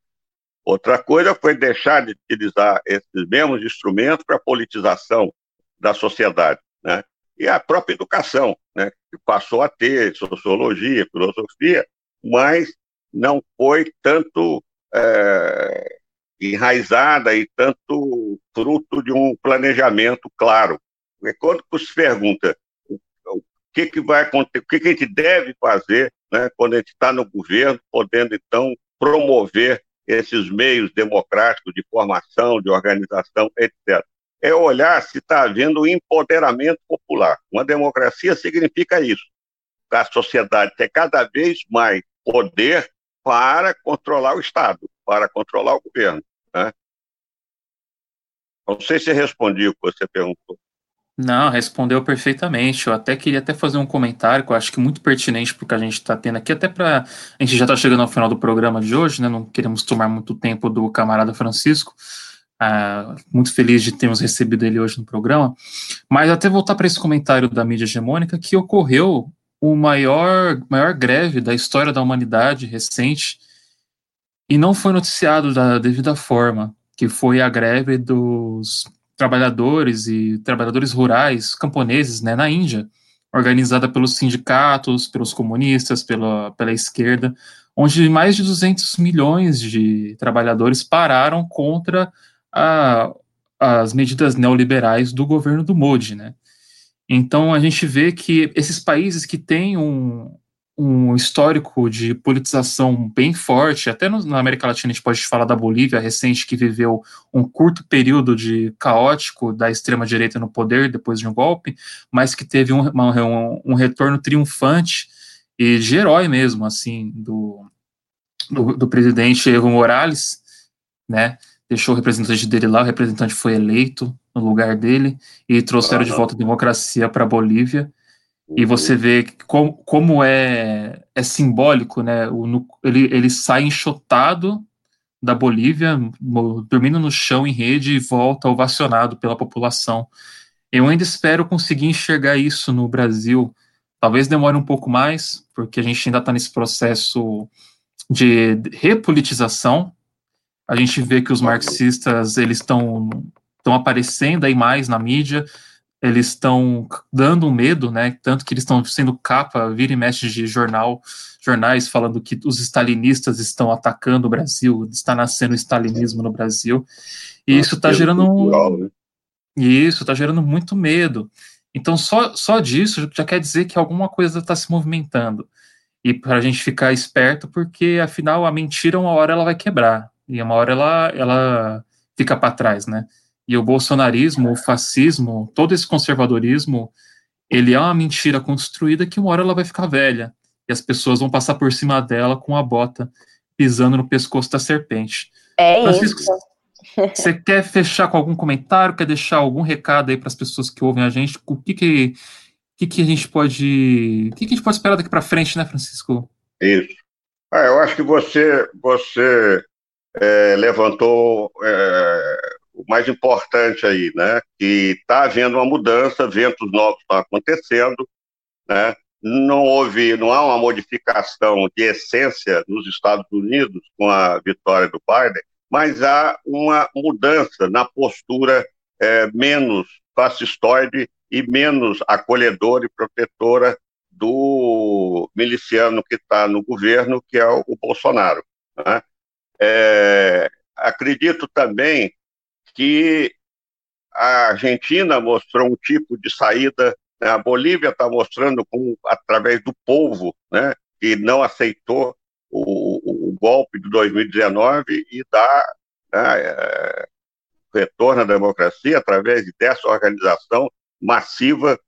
Outra coisa foi deixar de utilizar esses mesmos instrumentos para a politização da sociedade. né? E a própria educação, né? Que passou a ter sociologia, filosofia, mas não foi tanto é, enraizada e tanto fruto de um planejamento claro. Porque quando se pergunta o, o que, que vai acontecer, o que, que a gente deve fazer né, quando a gente está no governo, podendo então promover esses meios democráticos de formação, de organização, etc. É olhar se está havendo empoderamento popular. Uma democracia significa isso. A sociedade ter cada vez mais poder para controlar o Estado, para controlar o governo. Né? Não sei se respondi o que você perguntou. Não, respondeu perfeitamente. Eu até queria até fazer um comentário que eu acho que é muito pertinente para o que a gente está tendo aqui, até para a gente já está chegando ao final do programa de hoje, né? Não queremos tomar muito tempo do camarada Francisco. Ah, muito feliz de termos recebido ele hoje no programa. Mas até voltar para esse comentário da mídia hegemônica que ocorreu o maior maior greve da história da humanidade recente e não foi noticiado da devida forma, que foi a greve dos trabalhadores e trabalhadores rurais camponeses né, na Índia, organizada pelos sindicatos, pelos comunistas, pela, pela esquerda, onde mais de 200 milhões de trabalhadores pararam contra a, as medidas neoliberais do governo do Modi, né? Então a gente vê que esses países que têm um, um histórico de politização bem forte, até no, na América Latina a gente pode falar da Bolívia recente, que viveu um curto período de caótico da extrema-direita no poder depois de um golpe, mas que teve um, um, um retorno triunfante e de herói mesmo, assim, do, do, do presidente Evo Morales, né, deixou o representante dele lá, o representante foi eleito no lugar dele, e trouxeram de volta a democracia para a Bolívia, e você vê como, como é, é simbólico, né? O, ele, ele sai enxotado da Bolívia, dormindo no chão em rede e volta ovacionado pela população. Eu ainda espero conseguir enxergar isso no Brasil. Talvez demore um pouco mais, porque a gente ainda está nesse processo de repolitização. A gente vê que os marxistas eles estão estão aparecendo aí mais na mídia eles estão dando um medo, né? Tanto que eles estão sendo capa, vira e mexe de jornal, jornais falando que os stalinistas estão atacando o Brasil, está nascendo o stalinismo no Brasil. E isso está gerando um... né? Isso está gerando muito medo. Então, só, só disso já quer dizer que alguma coisa está se movimentando. E para a gente ficar esperto, porque afinal a mentira, uma hora ela vai quebrar. E uma hora ela, ela fica para trás, né? E o bolsonarismo, o fascismo, todo esse conservadorismo, ele é uma mentira construída que uma hora ela vai ficar velha e as pessoas vão passar por cima dela com a bota pisando no pescoço da serpente. É Francisco, isso. Você quer fechar com algum comentário? Quer deixar algum recado aí para as pessoas que ouvem a gente? O que que, que, que a gente pode, o que, que a gente pode esperar daqui para frente, né, Francisco? Isso. Ah, eu acho que você você é, levantou é, o mais importante aí, né? Que está havendo uma mudança, ventos novos estão acontecendo, né? Não houve, não há uma modificação de essência nos Estados Unidos com a vitória do Biden, mas há uma mudança na postura é, menos fascistoide e menos acolhedora e protetora do miliciano que está no governo, que é o, o Bolsonaro. Né? É, acredito também que a Argentina mostrou um tipo de saída, né? a Bolívia está mostrando através do povo, né, que não aceitou o, o, golpe de 2019 e dá né, é, retorno à democracia através dessa organização massiva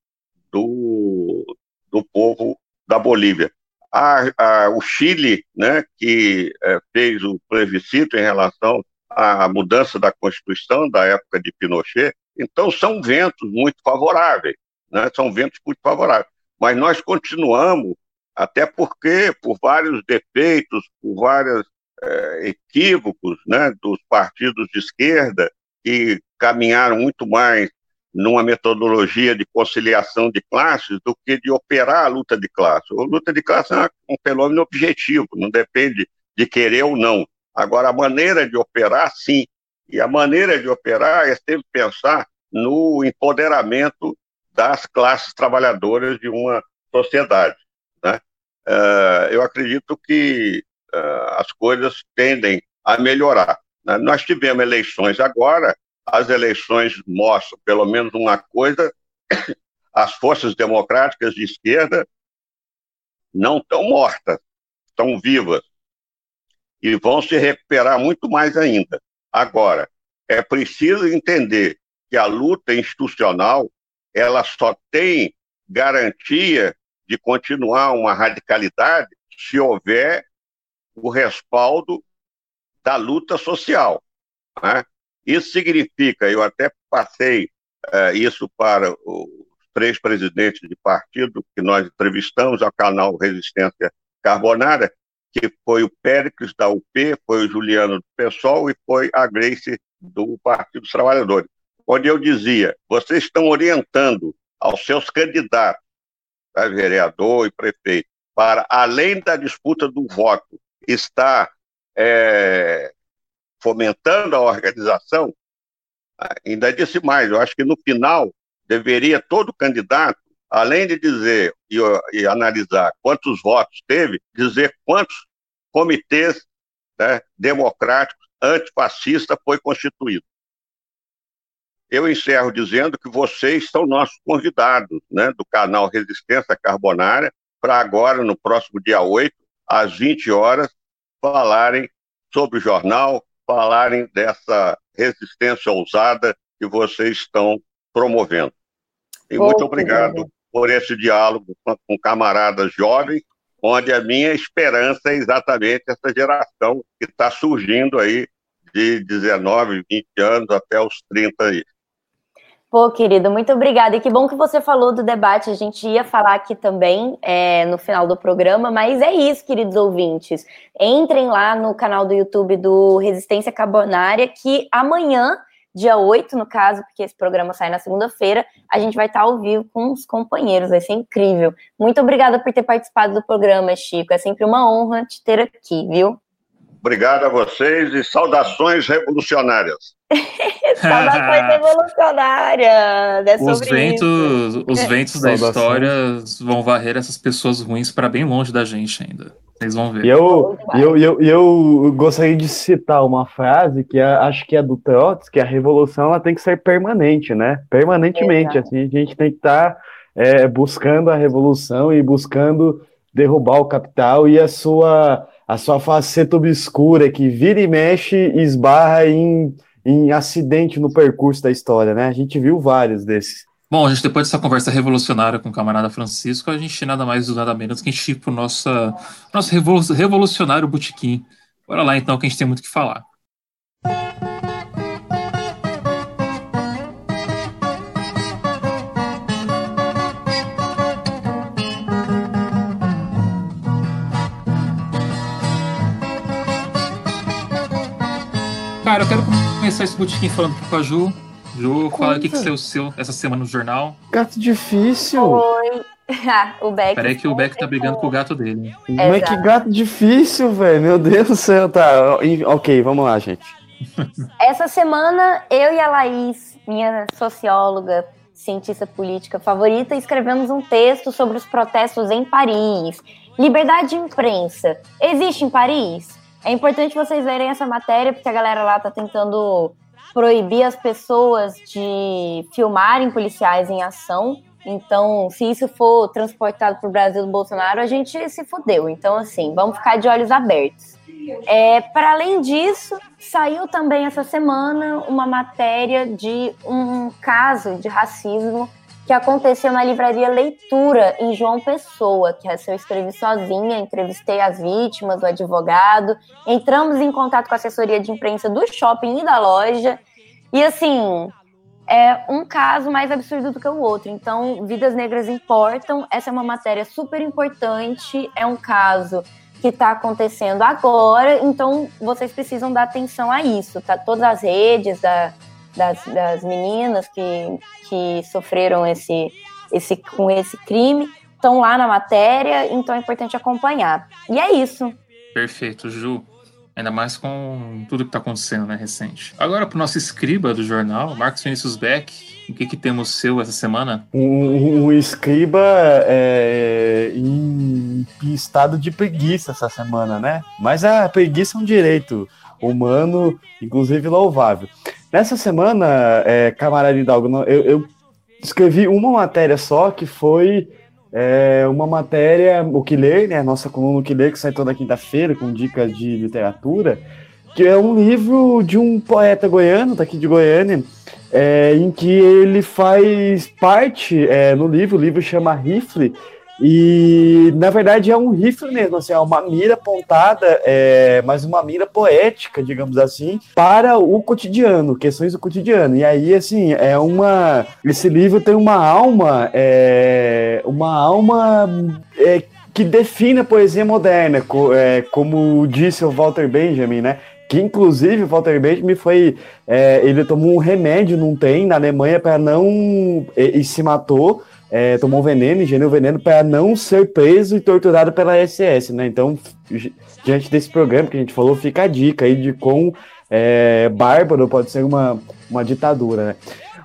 do, do povo da Bolívia. A, a, o Chile, né, que é, fez o plebiscito em relação a mudança da Constituição da época de Pinochet. Então, são ventos muito favoráveis, né? são ventos muito favoráveis. Mas nós continuamos, até porque, por vários defeitos, por vários é, equívocos né, dos partidos de esquerda, que caminharam muito mais numa metodologia de conciliação de classes do que de operar a luta de classe. A luta de classe é um fenômeno objetivo, não depende de querer ou não. Agora, a maneira de operar, sim. E a maneira de operar é sempre pensar no empoderamento das classes trabalhadoras de uma sociedade. Né? Uh, eu acredito que uh, as coisas tendem a melhorar. Né? Nós tivemos eleições agora, as eleições mostram pelo menos uma coisa: as forças democráticas de esquerda não estão mortas, estão vivas e vão se recuperar muito mais ainda. Agora, é preciso entender que a luta institucional ela só tem garantia de continuar uma radicalidade se houver o respaldo da luta social. Né? Isso significa, eu até passei uh, isso para os três presidentes de partido que nós entrevistamos ao canal Resistência Carbonária, que foi o Péricles da UP, foi o Juliano do PSOL e foi a Grace do Partido dos Trabalhadores, onde eu dizia: vocês estão orientando aos seus candidatos, a vereador e prefeito, para, além da disputa do voto, estar é, fomentando a organização, ainda disse mais, eu acho que no final deveria todo candidato, além de dizer e, e analisar quantos votos teve, dizer quantos comitês né, democráticos antifascista foi constituído. Eu encerro dizendo que vocês são nossos convidados né, do canal Resistência Carbonária para agora, no próximo dia 8, às 20 horas, falarem sobre o jornal, falarem dessa resistência ousada que vocês estão promovendo. E muito obrigado por esse diálogo com camaradas jovens onde a minha esperança é exatamente essa geração que está surgindo aí de 19, 20 anos até os 30 aí. Pô, querido, muito obrigada. E que bom que você falou do debate. A gente ia falar aqui também é, no final do programa, mas é isso, queridos ouvintes. Entrem lá no canal do YouTube do Resistência Carbonária, que amanhã dia 8, no caso, porque esse programa sai na segunda-feira, a gente vai estar ao vivo com os companheiros, vai ser incrível. Muito obrigada por ter participado do programa, Chico. É sempre uma honra te ter aqui, viu? Obrigado a vocês e saudações revolucionárias. saudações revolucionárias. É os ventos, isso. os ventos da história vão varrer essas pessoas ruins para bem longe da gente ainda. Vocês vão ver. E eu, eu, eu, eu gostaria de citar uma frase que é, acho que é do Trotsky, que a revolução ela tem que ser permanente, né? Permanentemente, Exato. assim, a gente tem que estar tá, é, buscando a revolução e buscando derrubar o capital e a sua, a sua faceta obscura que vira e mexe e esbarra em, em acidente no percurso da história, né? A gente viu vários desses. Bom, a gente depois dessa conversa revolucionária com o camarada Francisco, a gente nada mais do nada menos que a gente ir pro nosso, nosso revolucionário botequim. Bora lá então, que a gente tem muito o que falar. Cara, eu quero começar esse botequim falando com a Ju, Ju, fala o que, que saiu seu essa semana no jornal. Gato difícil. Oi. Ah, o Beck. Peraí que o Beck tá brigando com o gato dele. Mas que gato difícil, velho. Meu Deus do céu. Tá. Ok, vamos lá, gente. Essa semana, eu e a Laís, minha socióloga, cientista política favorita, escrevemos um texto sobre os protestos em Paris. Liberdade de imprensa. Existe em Paris? É importante vocês lerem essa matéria, porque a galera lá tá tentando proibir as pessoas de filmarem policiais em ação. Então, se isso for transportado para o Brasil do Bolsonaro, a gente se fudeu. Então, assim, vamos ficar de olhos abertos. É, para além disso, saiu também essa semana uma matéria de um caso de racismo que aconteceu na livraria Leitura, em João Pessoa, que essa eu escrevi sozinha, entrevistei as vítimas, o advogado, entramos em contato com a assessoria de imprensa do shopping e da loja, e assim, é um caso mais absurdo do que o outro. Então, vidas negras importam, essa é uma matéria super importante, é um caso que está acontecendo agora, então vocês precisam dar atenção a isso, tá? Todas as redes da das, das meninas que, que sofreram esse, esse, com esse crime estão lá na matéria, então é importante acompanhar. E é isso. Perfeito, Ju. Ainda mais com tudo que está acontecendo, né, recente. Agora, para o nosso escriba do jornal, Marcos Vinícius Beck, o que, que temos seu essa semana? Um, um escriba é, em, em estado de preguiça essa semana, né? Mas a preguiça é um direito humano, inclusive louvável. Nessa semana, é, camarada Hidalgo, eu, eu escrevi uma matéria só que foi é uma matéria, o que ler, né? Nossa coluna o que ler, que sai toda quinta-feira com dicas de literatura, que é um livro de um poeta goiano, daqui de Goiânia, é, em que ele faz parte é, no livro, o livro chama Rifle, e, na verdade, é um rifle mesmo, assim, é uma mira apontada, é, mas uma mira poética, digamos assim, para o cotidiano, questões do cotidiano. E aí, assim, é uma. Esse livro tem uma alma, é, uma alma. É, que define a poesia moderna, é, como disse o Walter Benjamin, né? que inclusive o Walter Benjamin foi, é, ele tomou um remédio num trem na Alemanha para não e, e, se matou é, tomou veneno, ingeriu veneno para não ser preso e torturado pela SS, né? Então, diante desse programa que a gente falou, fica a dica aí de quão é, bárbaro pode ser uma, uma ditadura, né?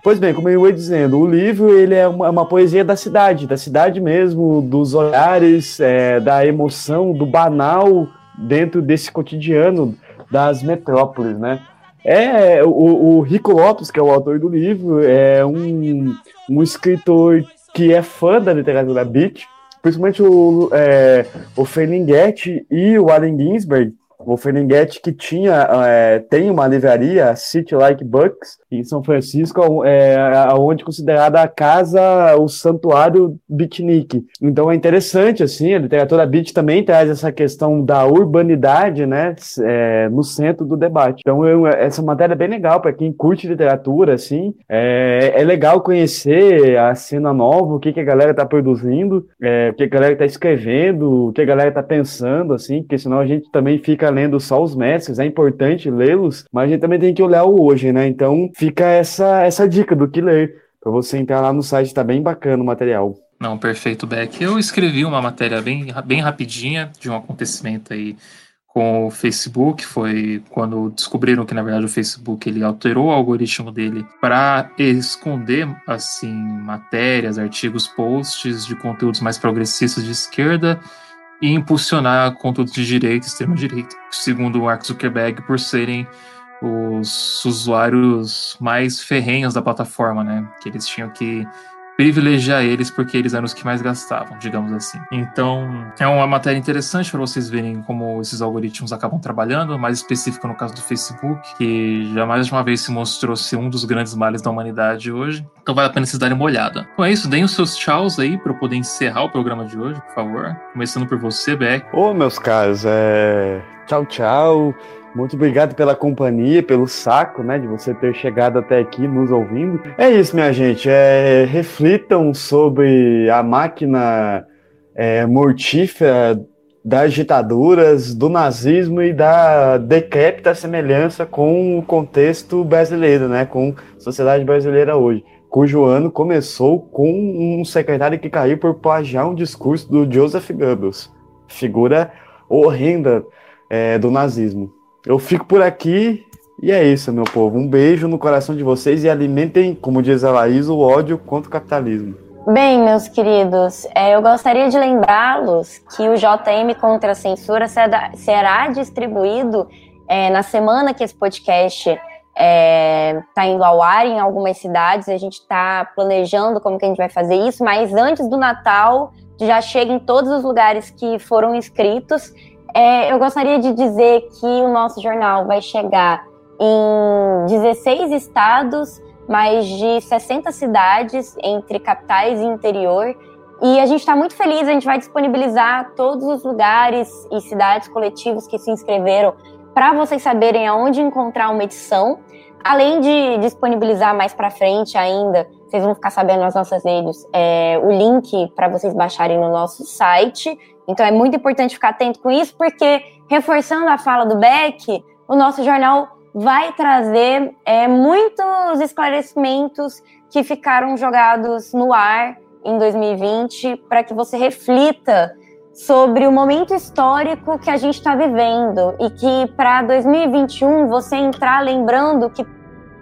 Pois bem, como eu ia dizendo, o livro ele é uma, uma poesia da cidade, da cidade mesmo, dos olhares, é, da emoção, do banal dentro desse cotidiano das metrópoles, né? É, o, o Rico Lopes, que é o autor do livro, é um, um escritor que é fã da literatura beat, principalmente o, é, o Ferlinghetti e o Allen Ginsberg, o Ferlinghetti que tinha, é, tem uma livraria, City Like Bucks, em São Francisco, é, onde é considerada a casa, o santuário beatnik. Então é interessante, assim, a literatura beat também traz essa questão da urbanidade, né, é, no centro do debate. Então eu, essa matéria é bem legal para quem curte literatura, assim, é, é, legal conhecer a cena nova, o que, que a galera está produzindo, é, o que a galera está escrevendo, o que a galera está pensando, assim, porque senão a gente também fica lendo só os mestres, é importante lê-los, mas a gente também tem que olhar o hoje, né? Então fica essa, essa dica do que ler, para você entrar lá no site, tá bem bacana o material. Não, perfeito, Beck. Eu escrevi uma matéria bem, bem rapidinha de um acontecimento aí com o Facebook, foi quando descobriram que na verdade o Facebook ele alterou o algoritmo dele para esconder assim matérias, artigos, posts de conteúdos mais progressistas de esquerda e impulsionar conteúdos de direita, extrema direita, segundo o Mark Zuckerberg, por serem os usuários mais ferrenhos da plataforma, né? Que eles tinham que privilegiar eles porque eles eram os que mais gastavam, digamos assim. Então, é uma matéria interessante para vocês verem como esses algoritmos acabam trabalhando, mais específico no caso do Facebook, que já mais de uma vez se mostrou ser um dos grandes males da humanidade hoje. Então vale a pena vocês darem uma olhada. Então é isso, deem os seus tchauz aí para eu poder encerrar o programa de hoje, por favor. Começando por você, Beck. Ô, meus caros, é... tchau, tchau. Muito obrigado pela companhia, pelo saco, né, de você ter chegado até aqui nos ouvindo. É isso, minha gente. É, reflitam sobre a máquina é, mortífera das ditaduras, do nazismo e da decrépita semelhança com o contexto brasileiro, né, com a sociedade brasileira hoje, cujo ano começou com um secretário que caiu por plagiar um discurso do Joseph Goebbels, figura horrenda é, do nazismo. Eu fico por aqui e é isso, meu povo. Um beijo no coração de vocês e alimentem, como diz a Laís, o ódio contra o capitalismo. Bem, meus queridos, é, eu gostaria de lembrá-los que o JM contra a censura será distribuído é, na semana que esse podcast está é, indo ao ar em algumas cidades. A gente está planejando como que a gente vai fazer isso, mas antes do Natal já chega em todos os lugares que foram inscritos. É, eu gostaria de dizer que o nosso jornal vai chegar em 16 estados, mais de 60 cidades, entre capitais e interior. E a gente está muito feliz, a gente vai disponibilizar todos os lugares e cidades coletivos que se inscreveram para vocês saberem aonde encontrar uma edição. Além de disponibilizar mais para frente ainda, vocês vão ficar sabendo nas nossas redes, é, o link para vocês baixarem no nosso site então é muito importante ficar atento com isso, porque, reforçando a fala do Beck, o nosso jornal vai trazer é, muitos esclarecimentos que ficaram jogados no ar em 2020 para que você reflita sobre o momento histórico que a gente está vivendo e que para 2021 você entrar lembrando que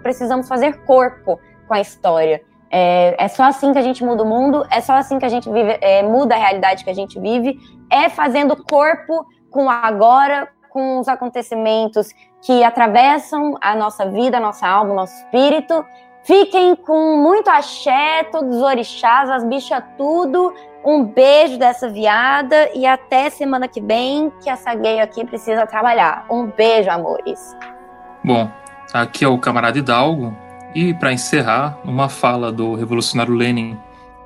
precisamos fazer corpo com a história. É, é, só assim que a gente muda o mundo, é só assim que a gente vive, é, muda a realidade que a gente vive, é fazendo corpo com agora, com os acontecimentos que atravessam a nossa vida, a nossa alma, o nosso espírito. Fiquem com muito axé, todos os orixás, as bichas, tudo. Um beijo dessa viada e até semana que vem, que essa gay aqui precisa trabalhar. Um beijo, amores. Bom, aqui é o camarada Hidalgo. E para encerrar, uma fala do revolucionário Lenin.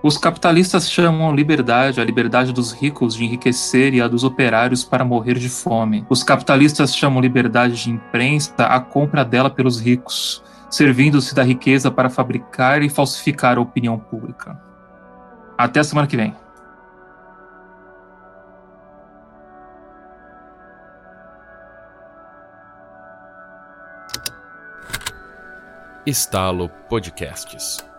Os capitalistas chamam liberdade a liberdade dos ricos de enriquecer e a dos operários para morrer de fome. Os capitalistas chamam liberdade de imprensa a compra dela pelos ricos, servindo-se da riqueza para fabricar e falsificar a opinião pública. Até a semana que vem. Estalo Podcasts.